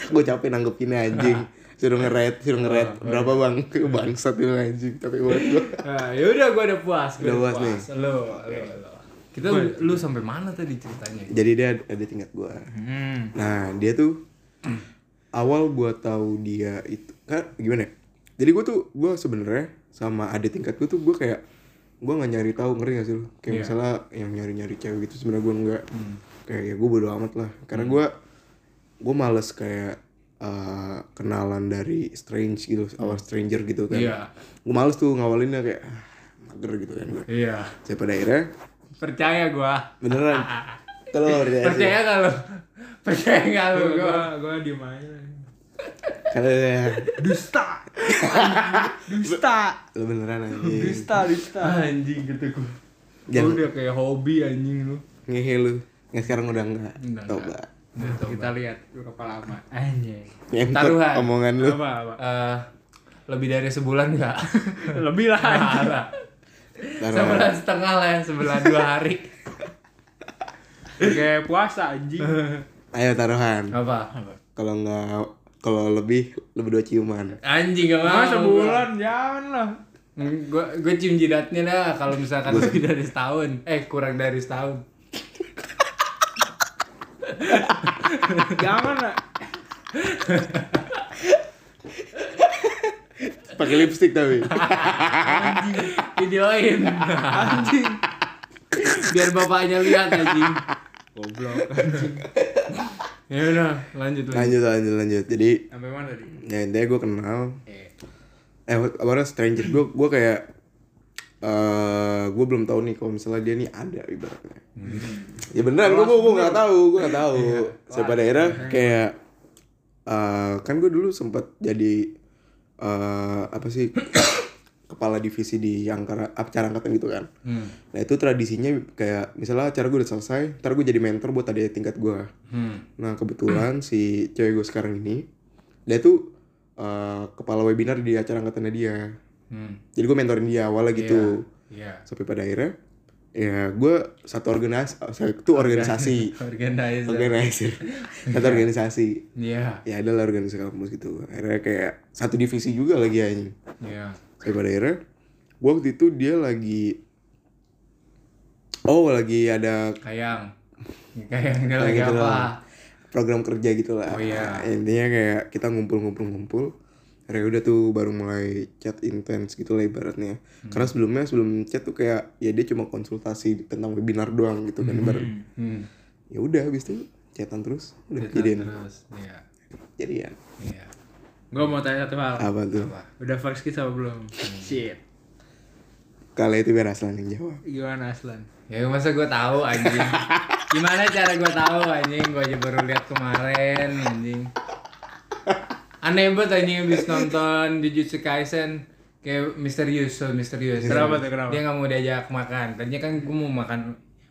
Speaker 2: gue capek nanggepinnya anjing. (laughs) suruh ngeret suruh ngeret berapa bang (laughs) bangsat itu anjing tapi buat gua
Speaker 1: Nah, ya udah gue udah puas. Gua
Speaker 2: Udah puas nih.
Speaker 1: Lo, lo, lo. Kita lu sampai mana tadi ceritanya?
Speaker 2: jadi dia ada, tingkat gua
Speaker 3: Hmm.
Speaker 2: nah dia tuh awal gua tahu dia itu kan gimana ya? jadi gua tuh gua sebenarnya sama adik tingkat gua tuh gua kayak gua nggak nyari tahu ngerti gak sih lu kayak
Speaker 1: Iya.
Speaker 2: misalnya yang nyari nyari cewek gitu sebenarnya gua nggak kayak ya gua bodo amat lah karena gua gua males kayak eh, kenalan dari strange gitu awal stranger gitu kan
Speaker 1: Iya.
Speaker 2: gua males tuh ngawalinnya kayak ah, mager gitu kan
Speaker 1: Iya.
Speaker 2: saya pada akhirnya
Speaker 1: Percaya gua.
Speaker 2: beneran (laughs) kalau percaya sih.
Speaker 1: Percaya gak lo? Percaya gak lo?
Speaker 3: Gua
Speaker 1: Gua.
Speaker 3: gua diem aja.
Speaker 2: kalau ya
Speaker 3: Dusta. (laughs) Dusta.
Speaker 2: lu beneran anjing
Speaker 3: Dusta, dusta.
Speaker 1: Anjing gitu
Speaker 2: Jangan-
Speaker 1: udah kayak hobi anjing lu.
Speaker 2: ngehe lu nggak sekarang udah enggak
Speaker 1: Udah
Speaker 2: coba
Speaker 3: Kita lihat berapa lama. Anjay.
Speaker 1: Taruhan.
Speaker 2: omongan lu
Speaker 3: Apa apa?
Speaker 1: Eh, lebih dari sebulan enggak? (laughs)
Speaker 3: Lebih lah.
Speaker 1: Sebulan setengah lah ya, sebulan dua hari.
Speaker 3: Kayak puasa anjing.
Speaker 2: ayo taruhan
Speaker 1: Apa?
Speaker 2: kalau nggak kalau lebih lu berdua ciuman
Speaker 1: Anjing gak mau.
Speaker 3: Masa sebulan jangan lah.
Speaker 1: Gue gue cium jidatnya dah kalau misalkan lebih dari setahun. Eh kurang dari setahun.
Speaker 3: Jangan lah.
Speaker 2: pakai lipstick tapi
Speaker 1: Videoin. Anjing. Biar bapaknya lihat anjing.
Speaker 3: Goblok.
Speaker 1: Ya udah, lanjut lanjut.
Speaker 2: lanjut lanjut lanjut jadi
Speaker 3: Sampai mana tadi?
Speaker 2: ya intinya gue kenal
Speaker 3: Eh.
Speaker 2: eh apa stranger gue gue kayak eh gue belum tahu nih kalau misalnya dia nih ada ibaratnya. Ya beneran gue gue nggak tahu gue nggak tahu. Saya pada akhirnya kayak eh kan gue dulu sempat jadi eh apa sih (coughs) kepala divisi di angkara acara angkatan gitu kan.
Speaker 1: Hmm.
Speaker 2: nah itu tradisinya kayak misalnya acara gue udah selesai ntar gue jadi mentor buat adik tingkat gue
Speaker 1: Hmm.
Speaker 2: Nah kebetulan si cewek gue sekarang ini dia tuh eh, kepala webinar di acara angkatannya dia.
Speaker 1: Hmm.
Speaker 2: Jadi gue mentorin dia awalnya gitu.
Speaker 1: Iya.
Speaker 2: Sampai pada akhirnya ya gue satu organisasi satu (laughs) organisasi
Speaker 1: Organizer.
Speaker 2: organizer (laughs) satu organisasi
Speaker 1: Iya.
Speaker 2: ya adalah organisasi kampus gitu akhirnya kayak satu divisi juga lagi anjing
Speaker 1: Iya.
Speaker 2: sampai pada akhirnya gue waktu itu dia lagi oh lagi ada
Speaker 1: Kayang. Kayang dia
Speaker 2: Kayak
Speaker 1: lagi
Speaker 2: gitu
Speaker 1: apa?
Speaker 2: program kerja gitu lah.
Speaker 1: Oh, iya.
Speaker 2: Intinya kayak kita ngumpul-ngumpul-ngumpul. Akhirnya udah tuh baru mulai chat intens gitu lah ibaratnya.
Speaker 1: Hmm.
Speaker 2: Karena sebelumnya sebelum chat tuh kayak ya dia cuma konsultasi tentang webinar doang gitu kan ibarat.
Speaker 1: Hmm.
Speaker 2: Ya udah habis itu chatan terus udah
Speaker 1: Cerita
Speaker 2: jadian.
Speaker 1: terus. Iya.
Speaker 2: Jadian.
Speaker 1: Iya.
Speaker 3: Gue mau tanya satu hal.
Speaker 2: Apa tuh?
Speaker 3: Udah first kiss apa belum? (laughs) Shit.
Speaker 2: Kali itu biar Aslan yang jawab.
Speaker 3: Gimana Aslan?
Speaker 1: Ya masa gue tahu anjing. (laughs) Gimana cara gue tahu anjing? Gue aja baru lihat kemarin anjing. Aneh banget anjing habis nonton Jujutsu Kaisen kayak misterius, so misterius.
Speaker 3: Kenapa tuh, kenapa?
Speaker 1: Dia nggak mau diajak makan. Tadinya kan gue mau makan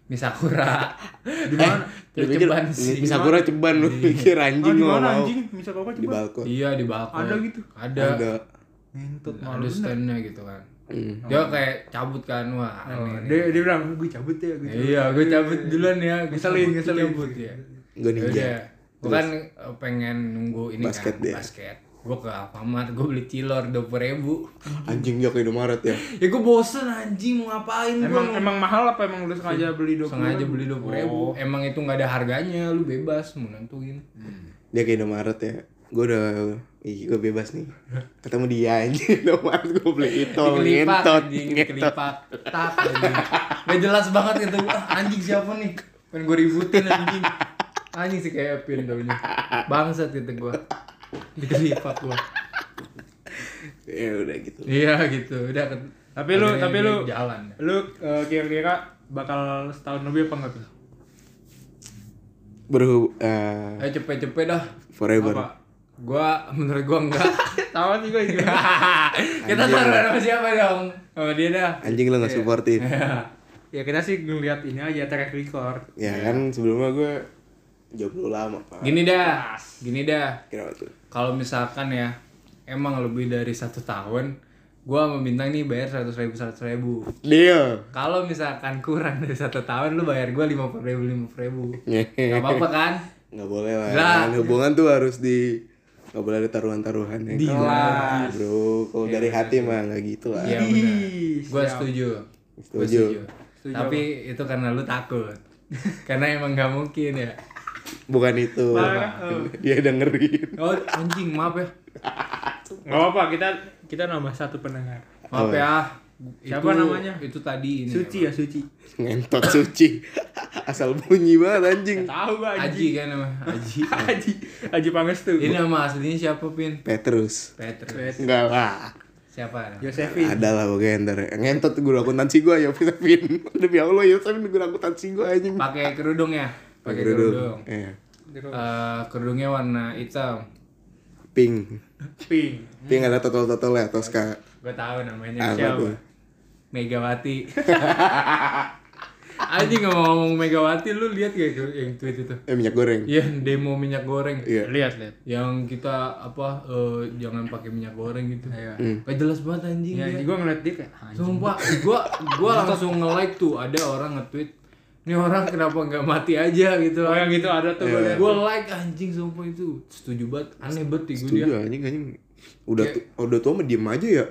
Speaker 1: misakura. (laughs) Di (laughs)
Speaker 2: Eh,
Speaker 1: ceban sih.
Speaker 2: Misakura ceban lu pikir anjing
Speaker 3: Ah, di
Speaker 2: lu
Speaker 3: mana
Speaker 2: mau.
Speaker 3: anjing? Bisa kau
Speaker 2: Di balkon.
Speaker 1: Iya di balkon.
Speaker 3: Ada gitu?
Speaker 1: Ada.
Speaker 2: Ada.
Speaker 3: Ngentut
Speaker 1: Ada standnya gitu kan.
Speaker 2: Hmm.
Speaker 1: Dia kayak cabut kan wah
Speaker 3: Oh,
Speaker 1: aneh.
Speaker 3: dia dia bilang gue cabut ya gue cabut.
Speaker 1: Iya, gue cabut duluan ya. Gue
Speaker 3: Ngeselin,
Speaker 1: cabut,
Speaker 3: ngeselin.
Speaker 1: cabut ya.
Speaker 2: Gue ninja.
Speaker 1: Gue kan eh, pengen nunggu ini
Speaker 2: Basket
Speaker 1: kan,
Speaker 2: dia.
Speaker 1: basket. Gue ke Alfamart, gue beli cilor dua ribu.
Speaker 2: Anjing ke Indomaret ya. (laughs)
Speaker 1: Ya gue bosen anjing mau ngapain
Speaker 3: Emang
Speaker 1: gua.
Speaker 3: emang mahal apa emang lu sengaja beli dua
Speaker 1: sengaja beli dua ribu. Emang itu nggak ada harganya, lu bebas mau nentuin.
Speaker 2: Dia ke Indomaret ya. Gue udah Ih, gue bebas nih. Ketemu dia anjing (laughs) Indomaret gue beli itu
Speaker 1: Dikelipak
Speaker 2: ngentot.
Speaker 1: anjing,
Speaker 2: ngentot.
Speaker 1: dikelipak. Tak. Gak jelas banget gitu. Ah, anjing siapa nih? Pengen gue ributin anjing. Anjing sih kayak Pin taunya. Bangsat gitu gue. Dikelipak gue.
Speaker 2: Ya udah gitu.
Speaker 1: Iya gitu, udah ke-
Speaker 3: Tapi lu tapi lu
Speaker 1: jalan.
Speaker 3: lu eh, kira-kira bakal setahun lebih apa enggak tuh?
Speaker 2: Berhub eh
Speaker 1: Ayo cepet-cepet dah.
Speaker 2: forever.
Speaker 3: Apa?
Speaker 1: Gua menurut gua enggak. (laughs)
Speaker 3: Tahu sih gue juga. (laughs)
Speaker 1: Kita taruhan sama siapa dong? Sama dia dah.
Speaker 2: Anjing lu gak supportin. (laughs)
Speaker 3: ya kita sih ngeliat ini aja track record.
Speaker 2: ya kan sebelumnya gue jomblo lama pak.
Speaker 1: Gini dah. Gini dah.
Speaker 2: Tuh.
Speaker 1: Kalau misalkan ya emang lebih dari satu tahun, gua sama bintang nih bayar seratus ribu seratus ribu.
Speaker 2: Dia.
Speaker 1: Kalau misalkan kurang dari satu tahun, lu bayar gua lima puluh ribu lima puluh ribu.
Speaker 2: Ngehe.
Speaker 1: Gak apa-apa kan?
Speaker 2: Nggak boleh lah. Kan hubungan tuh harus di Gak boleh ada taruhan-taruhan ya.
Speaker 3: Kelas.
Speaker 2: Bro, kalau dari hati mah gak gitu lah.
Speaker 1: Iya benar.
Speaker 3: Siap.
Speaker 1: setuju. Gua
Speaker 2: Setuju.
Speaker 3: Setuju
Speaker 1: Tapi itu karena lu takut. (laughs) karena emang nggak mungkin ya.
Speaker 2: Bukan itu.
Speaker 3: Parah, oh.
Speaker 2: Dia dengerin.
Speaker 1: Oh anjing maaf ya.
Speaker 3: Nggak apa-apa, kita kita nambah satu pendengar.
Speaker 1: Maaf ya.
Speaker 3: Siapa namanya?
Speaker 1: Itu tadi ini.
Speaker 3: Suci ya, Suci.
Speaker 2: Ngentot suci. Asal bunyi banget anjing.
Speaker 3: Tahu gua
Speaker 1: Aji
Speaker 3: Aji.
Speaker 1: kan nama Aji. (laughs)
Speaker 3: Aji. Aji Pangestu.
Speaker 1: Ini nama aslinya siapa Pin?
Speaker 2: Petrus.
Speaker 1: Petrus.
Speaker 2: Enggak lah.
Speaker 1: Siapa?
Speaker 3: Josephine.
Speaker 2: Ada lah pokoknya ntar Ngentot guru akuntansi gue ya Vin Demi Allah ya Vin guru akuntansi gue anjing
Speaker 1: Pakai kerudung ya? Pakai kerudung.
Speaker 2: Iya
Speaker 1: Eh, kerudungnya warna hitam.
Speaker 2: Pink
Speaker 3: Pink.
Speaker 2: Pink ada totol-totol ya Tosca
Speaker 1: Gue tahu namanya
Speaker 2: Apa
Speaker 1: siapa. Megawati. (laughs) Anjing ngomong-ngomong Megawati lu lihat gak yang tweet itu?
Speaker 2: Eh minyak goreng
Speaker 1: Iya, demo minyak goreng.
Speaker 2: Iya
Speaker 3: Lihat, lihat.
Speaker 1: Yang kita apa eh, jangan pakai minyak goreng gitu.
Speaker 2: Hmm.
Speaker 1: Gak jelas banget anjing.
Speaker 3: Ya,
Speaker 1: dia.
Speaker 3: gue ngeliat dia kayak anjing.
Speaker 1: Sumpah, gua gua (laughs) langsung nge-like tuh ada orang nge-tweet ini orang kenapa nggak mati aja gitu?
Speaker 3: Oh yang gitu ada tuh gue liat.
Speaker 1: gue like anjing sumpah itu. Setuju banget aneh banget gue dia
Speaker 2: Setuju anjing anjing. Udah tu, udah tua mah diem aja ya.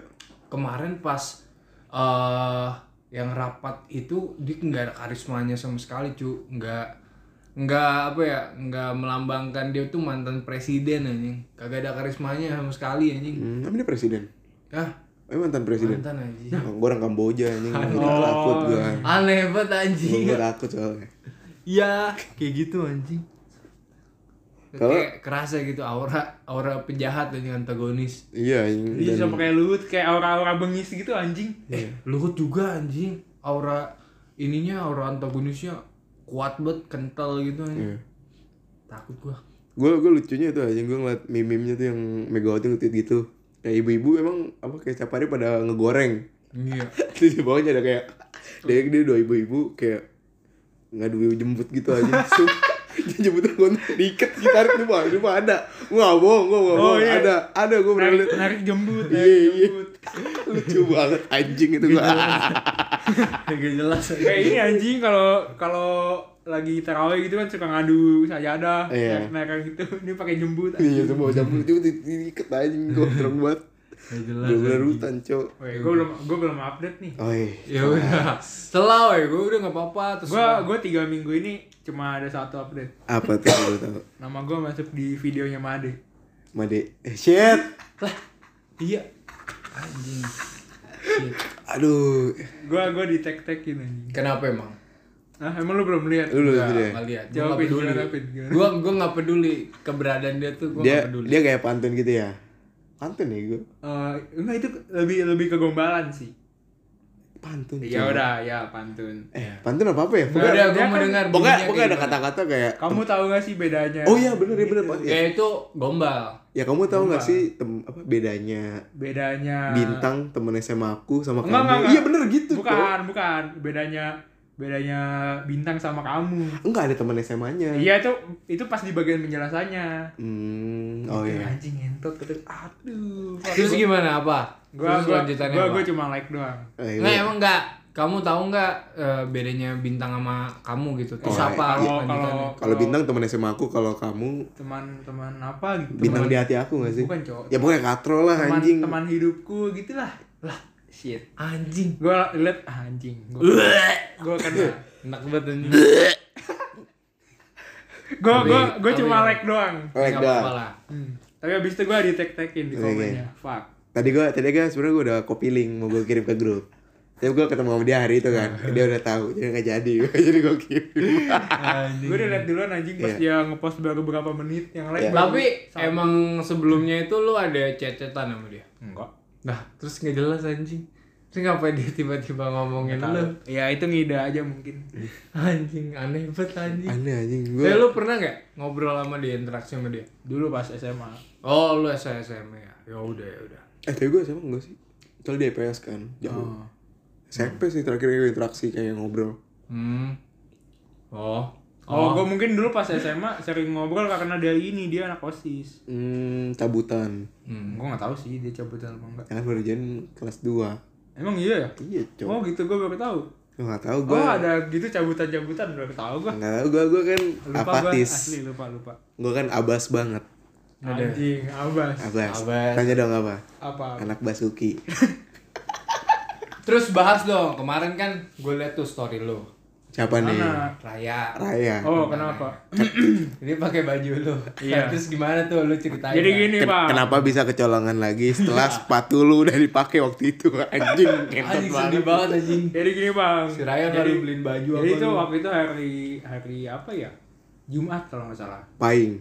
Speaker 1: Kemarin pas eh yang rapat itu dia nggak ada karismanya sama sekali cu. Nggak nggak apa ya nggak melambangkan dia tuh mantan presiden anjing. Kagak ada karismanya sama sekali anjing.
Speaker 2: Hmm, Tapi dia presiden.
Speaker 1: Ah
Speaker 2: Eh mantan presiden
Speaker 1: mantan anjing
Speaker 2: Gue orang Kamboja anjing Jadi takut gue
Speaker 1: aneh banget anjing
Speaker 2: Gue takut soalnya
Speaker 1: Iya, kayak gitu anjing.
Speaker 2: Kalau-
Speaker 1: Kayak kerasa gitu aura aura penjahat anjing antagonis.
Speaker 2: Iya anjing
Speaker 3: Dia sama kayak Luhut kayak aura-aura bengis gitu anjing.
Speaker 1: Eh, Luhut juga anjing. Aura ininya aura antagonisnya kuat banget, kental gitu anjing.
Speaker 2: Iya.
Speaker 1: Takut gua.
Speaker 2: gue gue lucunya tuh aja gue ngeliat meme-nya tuh yang Megawati nge-tweet gitu kayak ibu-ibu emang apa kayak setiap hari pada ngegoreng.
Speaker 1: Iya.
Speaker 2: terus (laughs) di bawahnya ada kayak dia dia dua ibu-ibu kayak ngadu jemput gitu aja. (laughs) Dia jemputnya gue diikat ditarik di bawah di bawah ada. Gue gak bohong gue
Speaker 3: Oh,
Speaker 2: bohong
Speaker 3: iya.
Speaker 2: ada ada gue pernah liat
Speaker 3: narik jembut,
Speaker 2: Iya, iya. (laughs) lucu banget anjing itu gue
Speaker 1: Gak jelas.
Speaker 3: Kayak ini anjing kalau kalau lagi tarawih gitu kan suka ngadu sajadah,
Speaker 2: Iya.
Speaker 3: naik gitu. (laughs) Ini pakai jembut.
Speaker 2: iya tuh bawa jemput di- diikat anjing gue terang banget
Speaker 1: jelas.
Speaker 2: bener-bener hutan cok
Speaker 3: Woi, gue belum gue belum update nih.
Speaker 2: oh iya
Speaker 1: Ya udah. Setelah weh, gua udah gak apa-apa terus.
Speaker 3: Gue gue tiga minggu ini cuma ada satu update.
Speaker 2: apa tuh lo tau
Speaker 3: Nama gue masuk di videonya Made.
Speaker 2: Made eh shit
Speaker 1: lah. Iya. Anjing. Shit.
Speaker 2: aduh
Speaker 3: Gue gue di tag tagin anjing.
Speaker 1: Kenapa emang?
Speaker 3: Ah emang lu belum lihat?
Speaker 2: lu
Speaker 1: gak lihat. Gua gak
Speaker 3: Jawabin,
Speaker 1: peduli.
Speaker 3: gimana?
Speaker 1: Gua gua gak peduli keberadaan dia tuh gua
Speaker 2: dia
Speaker 1: gak peduli.
Speaker 2: dia kayak pantun gitu ya pantun ya gue
Speaker 3: Eh, enggak itu lebih lebih ke gombalan sih.
Speaker 2: pantun
Speaker 3: Ya udah, ya pantun.
Speaker 2: eh pantun apa apa ya
Speaker 1: Gak
Speaker 2: pokoknya
Speaker 1: ada, gua mau
Speaker 3: kan-
Speaker 1: dengar
Speaker 2: pokoknya pokoknya ada kata-kata kayak
Speaker 3: Kamu tahu gak sih bedanya?
Speaker 2: oh iya bener ya bener Pak. ya.
Speaker 1: Itu gombal.
Speaker 2: ya kamu tahu nggak sih tem apa bedanya
Speaker 3: Bedanya
Speaker 2: bintang temen SMA aku sama
Speaker 3: Enggak,
Speaker 2: kamu
Speaker 3: enggak, enggak.
Speaker 2: iya bener gitu.
Speaker 3: Bukan, bukan. Bedanya bedanya bintang sama kamu.
Speaker 2: enggak ada temen SMA-nya
Speaker 3: Iya itu itu pas di bagian penjelasannya.
Speaker 2: hmm oh
Speaker 3: Gitu,
Speaker 2: iya
Speaker 3: Anjing ngentot gitu. Aduh.
Speaker 1: Terus gimana apa?
Speaker 3: Gua
Speaker 1: Terus
Speaker 3: gua
Speaker 1: lanjutannya
Speaker 3: gua,
Speaker 1: apa?
Speaker 3: gua cuma like doang.
Speaker 2: Eh,
Speaker 1: Nggak
Speaker 2: iya.
Speaker 1: emang enggak. Kamu tahu nggak eh, bedanya bintang sama kamu gitu? Terus
Speaker 2: Oh,
Speaker 1: apa
Speaker 3: Kalau kalau
Speaker 2: kalau bintang temen SMA aku kalau kamu
Speaker 3: teman-teman apa gitu.
Speaker 2: bintang
Speaker 3: teman,
Speaker 2: di hati aku gak sih
Speaker 3: Bukan, cowok.
Speaker 2: ya pokoknya katro lah
Speaker 3: teman,
Speaker 2: anjing
Speaker 3: teman hidupku gitulah. Lah, shit.
Speaker 1: Anjing.
Speaker 3: Gua liat ah, anjing. Gua gua kena.
Speaker 1: Enak banget anjing.
Speaker 3: Gua gua gua
Speaker 1: Tapi-
Speaker 3: cuma like doang.
Speaker 2: Like dah.
Speaker 1: apa-apa lah.
Speaker 3: Hmm. Tapi abis itu gua di tag tagin di komennya. Fuck.
Speaker 2: tadi gua tadi gua sebenarnya gua udah copy link mau gua kirim ke grup tapi gua ketemu sama dia hari itu kan (laughs) dia udah tahu jadi nggak jadi (laughs) jadi gua kirim
Speaker 3: Gue udah liat duluan anjing pas
Speaker 2: Iya.
Speaker 3: dia ngepost baru berapa menit yang like
Speaker 2: Iya.
Speaker 3: baru
Speaker 1: Tapi emang sebelumnya itu lu ada chat-chatan sama dia?
Speaker 3: enggak.
Speaker 1: Nah, terus nggak jelas anjing. Terus ngapain dia tiba-tiba ngomongin lu?
Speaker 3: Ya itu ngida aja mungkin.
Speaker 1: Anjing, aneh banget anjing.
Speaker 2: aneh anjing
Speaker 1: Saya
Speaker 2: gua
Speaker 1: lu pernah nggak ngobrol sama dia, interaksi sama dia?
Speaker 3: Dulu pas SMA.
Speaker 1: Oh, lu SSM ya. Ya udah, ya udah.
Speaker 2: eh tapi gua sama enggak sih soalnya di EPS kan jauh
Speaker 3: Oh.
Speaker 2: SMP sih terakhir interaksi kayak ngobrol
Speaker 1: Hmm. Oh.
Speaker 3: Oh, gue mungkin dulu pas SMA sering ngobrol karena dia ini dia anak osis.
Speaker 2: hmm cabutan
Speaker 1: Hmm.
Speaker 3: Gue nggak tahu sih dia cabutan apa enggak.
Speaker 2: jangan baru jalan kelas 2
Speaker 3: Emang iya ya?
Speaker 2: iya cok
Speaker 3: Oh gitu gue baru tahu.
Speaker 2: gua nggak tahu
Speaker 3: Oh
Speaker 2: gua
Speaker 3: ada gitu cabutan-cabutan baru tahu gue.
Speaker 2: nggak tahu gua gua kan
Speaker 3: Lupa gue
Speaker 2: apatis
Speaker 3: asli lupa lupa.
Speaker 2: gua kan abas banget
Speaker 3: Anjing, abas.
Speaker 2: Abbas.
Speaker 1: Abbas.
Speaker 2: Tanya dong apa?
Speaker 3: Apa?
Speaker 2: Anak Basuki. (laughs)
Speaker 1: Terus bahas dong, kemarin kan gue liat tuh story lu.
Speaker 2: Siapa nih?
Speaker 1: Raya.
Speaker 2: Raya.
Speaker 3: Oh, kenapa? (clears throat)
Speaker 1: Ini pakai baju lu.
Speaker 3: Iya. (laughs)
Speaker 1: Terus gimana tuh lu ceritain?
Speaker 3: Jadi
Speaker 1: Bang?
Speaker 3: gini,
Speaker 2: Ken-
Speaker 3: Pak.
Speaker 2: kenapa bisa kecolongan lagi setelah sepatu lu udah dipakai waktu itu (laughs) anjing kentot
Speaker 1: Anjing
Speaker 2: banget.
Speaker 1: sedih banget anjing.
Speaker 3: Jadi gini, Bang.
Speaker 1: Si Raya
Speaker 3: Jadi-
Speaker 1: lu beliin baju
Speaker 3: Jadi
Speaker 1: apa
Speaker 3: itu waktu itu hari hari apa ya? Jumat kalau nggak salah.
Speaker 2: Paing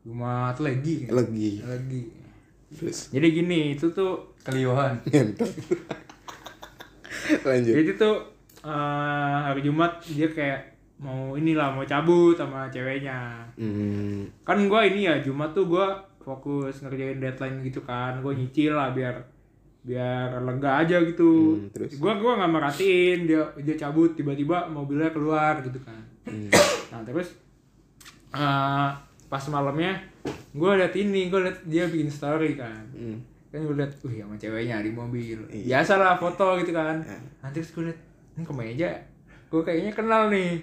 Speaker 3: Jumat lagi. kan?
Speaker 2: lagi.
Speaker 3: Lagi.
Speaker 2: Terus
Speaker 3: Jadi gini, itu tuh
Speaker 1: Keliuhan. (laughs)
Speaker 2: Lanjut.
Speaker 3: jadi tuh eh, hari Jumat dia kayak mau inilah mau cabut sama ceweknya.
Speaker 2: Hmm,
Speaker 3: Kan gua ini ya Jumat tuh gua fokus ngerjain deadline gitu kan. Gua nyicil lah biar biar lega aja gitu.
Speaker 2: Hmm, terus?
Speaker 3: Gua gua nggak merhatiin dia dia cabut tiba-tiba mobilnya keluar gitu kan.
Speaker 2: Hmm.
Speaker 3: Nah terus eh, pas malamnya gue liat ini gue liat dia bikin story kan
Speaker 2: Hmm.
Speaker 3: kan gue liat wih sama ceweknya di mobil
Speaker 2: Iya.
Speaker 3: biasa lah foto gitu kan nanti terus gue liat ini kemeja gue kayaknya kenal nih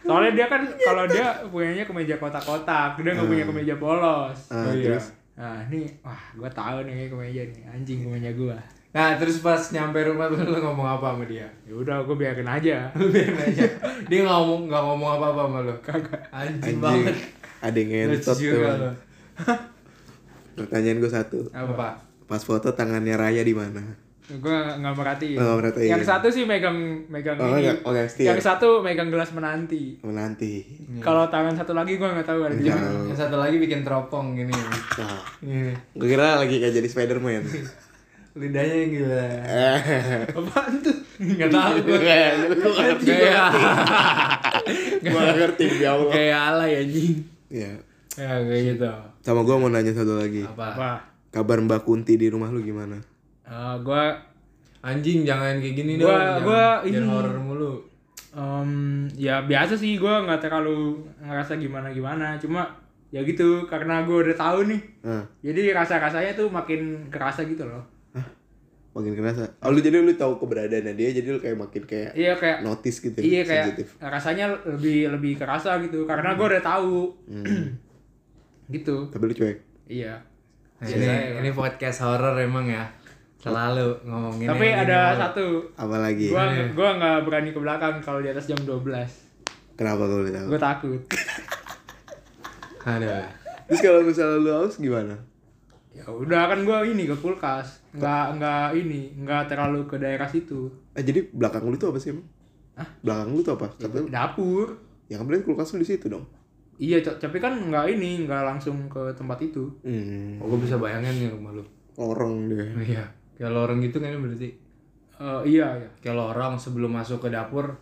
Speaker 3: soalnya dia kan kalau dia punyanya kemeja kotak-kotak dia nggak punya kemeja polos
Speaker 2: Ah,
Speaker 3: Oh, iya.
Speaker 2: terus?
Speaker 3: nah ini wah gue tahu nih kemeja nih anjing kemeja gue
Speaker 1: Nah terus pas nyampe rumah tuh lu ngomong apa sama dia?
Speaker 3: ya udah gue biarin aja (laughs)
Speaker 1: biarin aja. Dia nggak ngomong nggak ngomong apa apa sama lu.
Speaker 3: kagak
Speaker 1: Anjing,
Speaker 2: Anjing.
Speaker 1: banget.
Speaker 2: Ada yang ngentot tuh. Pertanyaan gue satu.
Speaker 1: Apa?
Speaker 2: Pas foto tangannya Raya di mana?
Speaker 3: Gue nggak merhatiin.
Speaker 2: Oh, nggak merhatiin.
Speaker 3: Yang satu sih megang megang
Speaker 2: Oh,
Speaker 3: ini.
Speaker 2: nggak- oh, yang
Speaker 3: yang satu megang gelas menanti.
Speaker 2: Oh, nanti.
Speaker 3: Kalau tangan satu lagi gue nggak tahu ada di
Speaker 2: Nggak
Speaker 3: mana.
Speaker 1: Yang satu lagi bikin teropong gini.
Speaker 2: Nah,
Speaker 1: Gini.
Speaker 2: gue kira lagi kayak jadi Spiderman. (laughs)
Speaker 1: Lidahnya yang gila.
Speaker 2: Eh,
Speaker 3: Apaan tuh?
Speaker 1: Nggak tahu gue.
Speaker 2: Gue ngerti.
Speaker 1: Kayak
Speaker 2: Gue ngerti ya Allah.
Speaker 1: kayak alay anjing.
Speaker 2: Ya.
Speaker 1: Ya kayak gitu.
Speaker 2: Sama gue mau nanya satu lagi.
Speaker 1: Apa?
Speaker 3: Apa?
Speaker 2: Kabar Mbak Kunti di rumah lu gimana?
Speaker 3: Eh, gue
Speaker 1: Anjing jangan kayak gini
Speaker 3: Gua-
Speaker 1: dong. Jangan-
Speaker 3: gua
Speaker 1: jangan
Speaker 3: ini.
Speaker 1: horor mulu.
Speaker 3: em, ya biasa sih gue nggak terlalu ngerasa gimana gimana. Cuma ya gitu karena gue udah tahu nih.
Speaker 2: Nah,
Speaker 3: Jadi rasa rasanya tuh makin kerasa gitu loh.
Speaker 2: makin kerasa. Oh, lu jadi lu tahu keberadaannya dia, jadi lu kayak makin kayak
Speaker 3: Iya kayak
Speaker 2: notice gitu.
Speaker 3: Iya
Speaker 2: ya,
Speaker 3: kayak
Speaker 2: sensitif.
Speaker 3: rasanya lebih lebih kerasa gitu karena gue udah tahu
Speaker 2: Hmm. (clears throat)
Speaker 3: gitu.
Speaker 2: Tapi lu cuek.
Speaker 3: Iya.
Speaker 1: Nah, ini ini podcast horor emang ya. Selalu ngomongin
Speaker 3: Tapi ada
Speaker 1: gini.
Speaker 3: satu.
Speaker 2: Apa lagi?
Speaker 3: Gua gua nggak berani ke belakang kalau di atas jam 12.
Speaker 2: Kenapa kalau lu tahu?
Speaker 3: Gue takut. (laughs)
Speaker 1: Ada.
Speaker 2: Terus kalau misalnya lu haus gimana?
Speaker 3: Ya udah kan gua ini ke kulkas. Nggak nggak ini, nggak terlalu ke daerah situ.
Speaker 2: Ah, jadi belakang lu tuh apa sih emang?
Speaker 3: Hah?
Speaker 2: Belakang lu tuh apa? Kata lu,
Speaker 3: Dapur.
Speaker 2: ya kan berarti kulkas lu di situ dong.
Speaker 3: Iya, Cok. tapi kan nggak ini, nggak langsung ke tempat itu.
Speaker 2: Hmm.
Speaker 1: Oh, gue bisa bayangin nih rumah lu.
Speaker 2: Lorong dia.
Speaker 1: Iya. Kayak lorong gitu kan berarti.
Speaker 3: Eh, iya, iya.
Speaker 1: Kayak lorong sebelum masuk ke dapur,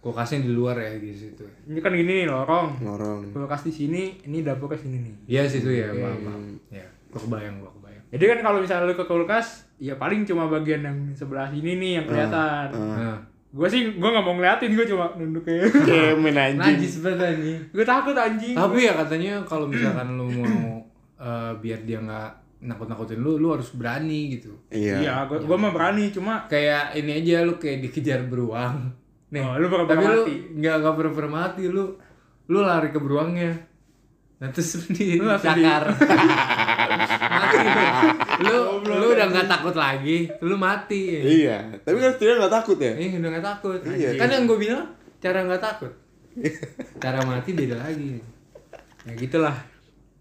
Speaker 1: kulkasnya di luar ya di situ.
Speaker 3: Ini kan gini nih lorong.
Speaker 2: Lorong.
Speaker 3: Kulkas di sini, ini dapurnya sini nih.
Speaker 1: Iya situ ya, paham, paham. Ya, gua kebayang, gua kebayang.
Speaker 3: Jadi kan kalau misalnya lu ke kulkas, ya paling cuma bagian yang sebelah sini nih yang kelihatan.
Speaker 1: Nah,
Speaker 3: Gue sih gue nggak mau ngeliatin, gue cuma nunduk kayak.
Speaker 2: Cemen anjing.
Speaker 1: najis banget anjing.
Speaker 3: gue takut anjing.
Speaker 1: Tapi ya katanya kalau misalkan lu mau eh, biar dia nggak nakut-nakutin lu, lu harus berani gitu.
Speaker 2: Iya.
Speaker 3: Iya, gue gue mah berani, cuma
Speaker 1: Kayak ini aja lu kayak dikejar beruang. Nih,
Speaker 3: Oh, lu pura-pura
Speaker 1: tapi lu
Speaker 3: mati.
Speaker 1: nggak nggak pura-pura mati lu. Lu lari ke beruangnya. Nah terus lu di
Speaker 3: Lu
Speaker 1: cakar. mati lu. Lu, lu udah nggak takut lagi, lu mati.
Speaker 2: Iya. Tapi kan dia nggak takut ya?
Speaker 1: Eh udah nggak takut.
Speaker 2: Iya.
Speaker 1: Kan yang gue bilang cara nggak takut. cara mati beda lagi.
Speaker 3: ya gitulah.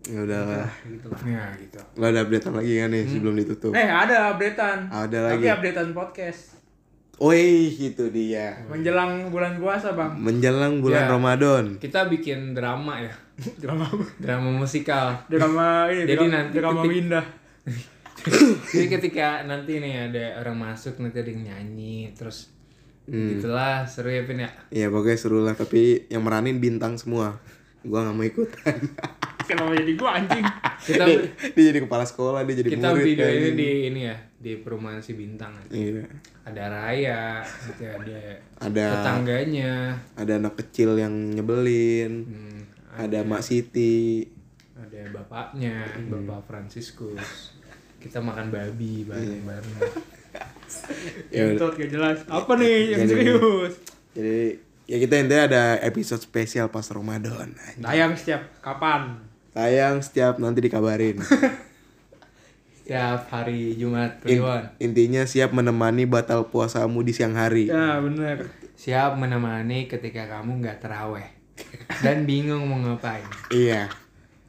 Speaker 2: Ya udah lah.
Speaker 3: Gitulah.
Speaker 1: Ya gitu.
Speaker 2: Lo ada updatean lagi kan nih sebelum ditutup?
Speaker 3: Eh ada updatean.
Speaker 2: Ada
Speaker 3: Tapi
Speaker 2: lagi.
Speaker 3: updatean podcast.
Speaker 2: Wih, itu dia.
Speaker 3: Menjelang bulan puasa bang.
Speaker 2: Menjelang bulan
Speaker 1: Ya.
Speaker 2: Ramadan.
Speaker 1: Kita bikin drama ya. (laughs)
Speaker 3: Drama
Speaker 1: Drama musikal.
Speaker 3: drama (laughs) ini.
Speaker 1: Jadi
Speaker 3: drama,
Speaker 1: nanti
Speaker 3: drama
Speaker 1: ketik-
Speaker 3: Winda. (laughs)
Speaker 1: Jadi ketika nanti nih ada orang masuk nanti ada yang nyanyi terus gitulah seru ya Pin ya.
Speaker 2: Iya pokoknya seru lah tapi yang meranin bintang semua. Gua nggak mau ikutan.
Speaker 3: Kenapa jadi gue anjing? (laughs)
Speaker 1: Kita
Speaker 2: dia, dia jadi kepala sekolah, dia jadi
Speaker 1: kita
Speaker 2: murid.
Speaker 1: video ini di ini ya di perumahan si bintang.
Speaker 2: Iya.
Speaker 1: Ada Raya, gitu ada
Speaker 2: Ada
Speaker 1: tetangganya,
Speaker 2: ada anak kecil yang nyebelin.
Speaker 1: hmm,
Speaker 2: Ada Mak Siti.
Speaker 1: ada bapaknya, Bapak Franciscus. Kita makan babi bareng-bareng. (laughs)
Speaker 2: Ya udah.
Speaker 3: Itu gak jelas. Apa nih yang
Speaker 2: Jadi-
Speaker 3: serius?
Speaker 2: Jadi Ya kita intinya ada episode spesial pas Ramadan.
Speaker 3: Tayang setiap kapan?
Speaker 2: Tayang setiap nanti dikabarin. (laughs)
Speaker 1: Setiap hari Jumat
Speaker 2: In-
Speaker 1: Kliwon.
Speaker 2: intinya siap menemani batal puasamu di siang hari.
Speaker 3: Ya bener.
Speaker 1: Siap menemani ketika kamu nggak teraweh dan bingung mau ngapain.
Speaker 2: Iya.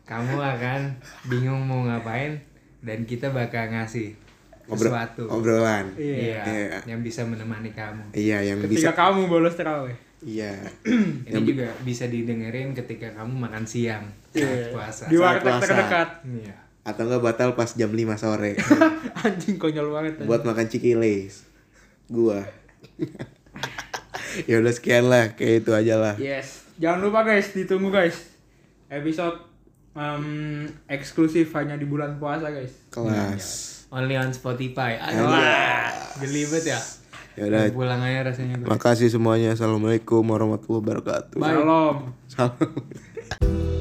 Speaker 1: Kamu akan bingung mau ngapain dan kita bakal ngasih sesuatu.
Speaker 2: Obrolan.
Speaker 1: Iya,
Speaker 2: Iya.
Speaker 1: yang bisa menemani kamu.
Speaker 2: Iya, yang
Speaker 3: Ketika
Speaker 2: bisa.
Speaker 3: kamu bolos terawih.
Speaker 2: Iya.
Speaker 1: Ini juga bisa didengerin ketika kamu makan siang
Speaker 3: Iya.
Speaker 1: puasa.
Speaker 3: Di warteg terdekat.
Speaker 1: Iya.
Speaker 2: Atau enggak batal pas jam 5 sore (laughs)
Speaker 3: Anjing konyol banget. anjing.
Speaker 2: buat makan cikilis. Gua. (laughs) ya udah sekian lah, kayak itu aja lah.
Speaker 3: Yes. Jangan lupa guys, ditunggu guys. Episode em, eksklusif hanya di bulan puasa guys.
Speaker 2: Kelas.
Speaker 1: Only on Spotify. Aduh, geli banget ya.
Speaker 2: Ya udah,
Speaker 1: Pulang aja rasanya gue.
Speaker 2: makasih semuanya. Assalamualaikum warahmatullahi wabarakatuh.
Speaker 3: Salam.
Speaker 2: Salam. (laughs)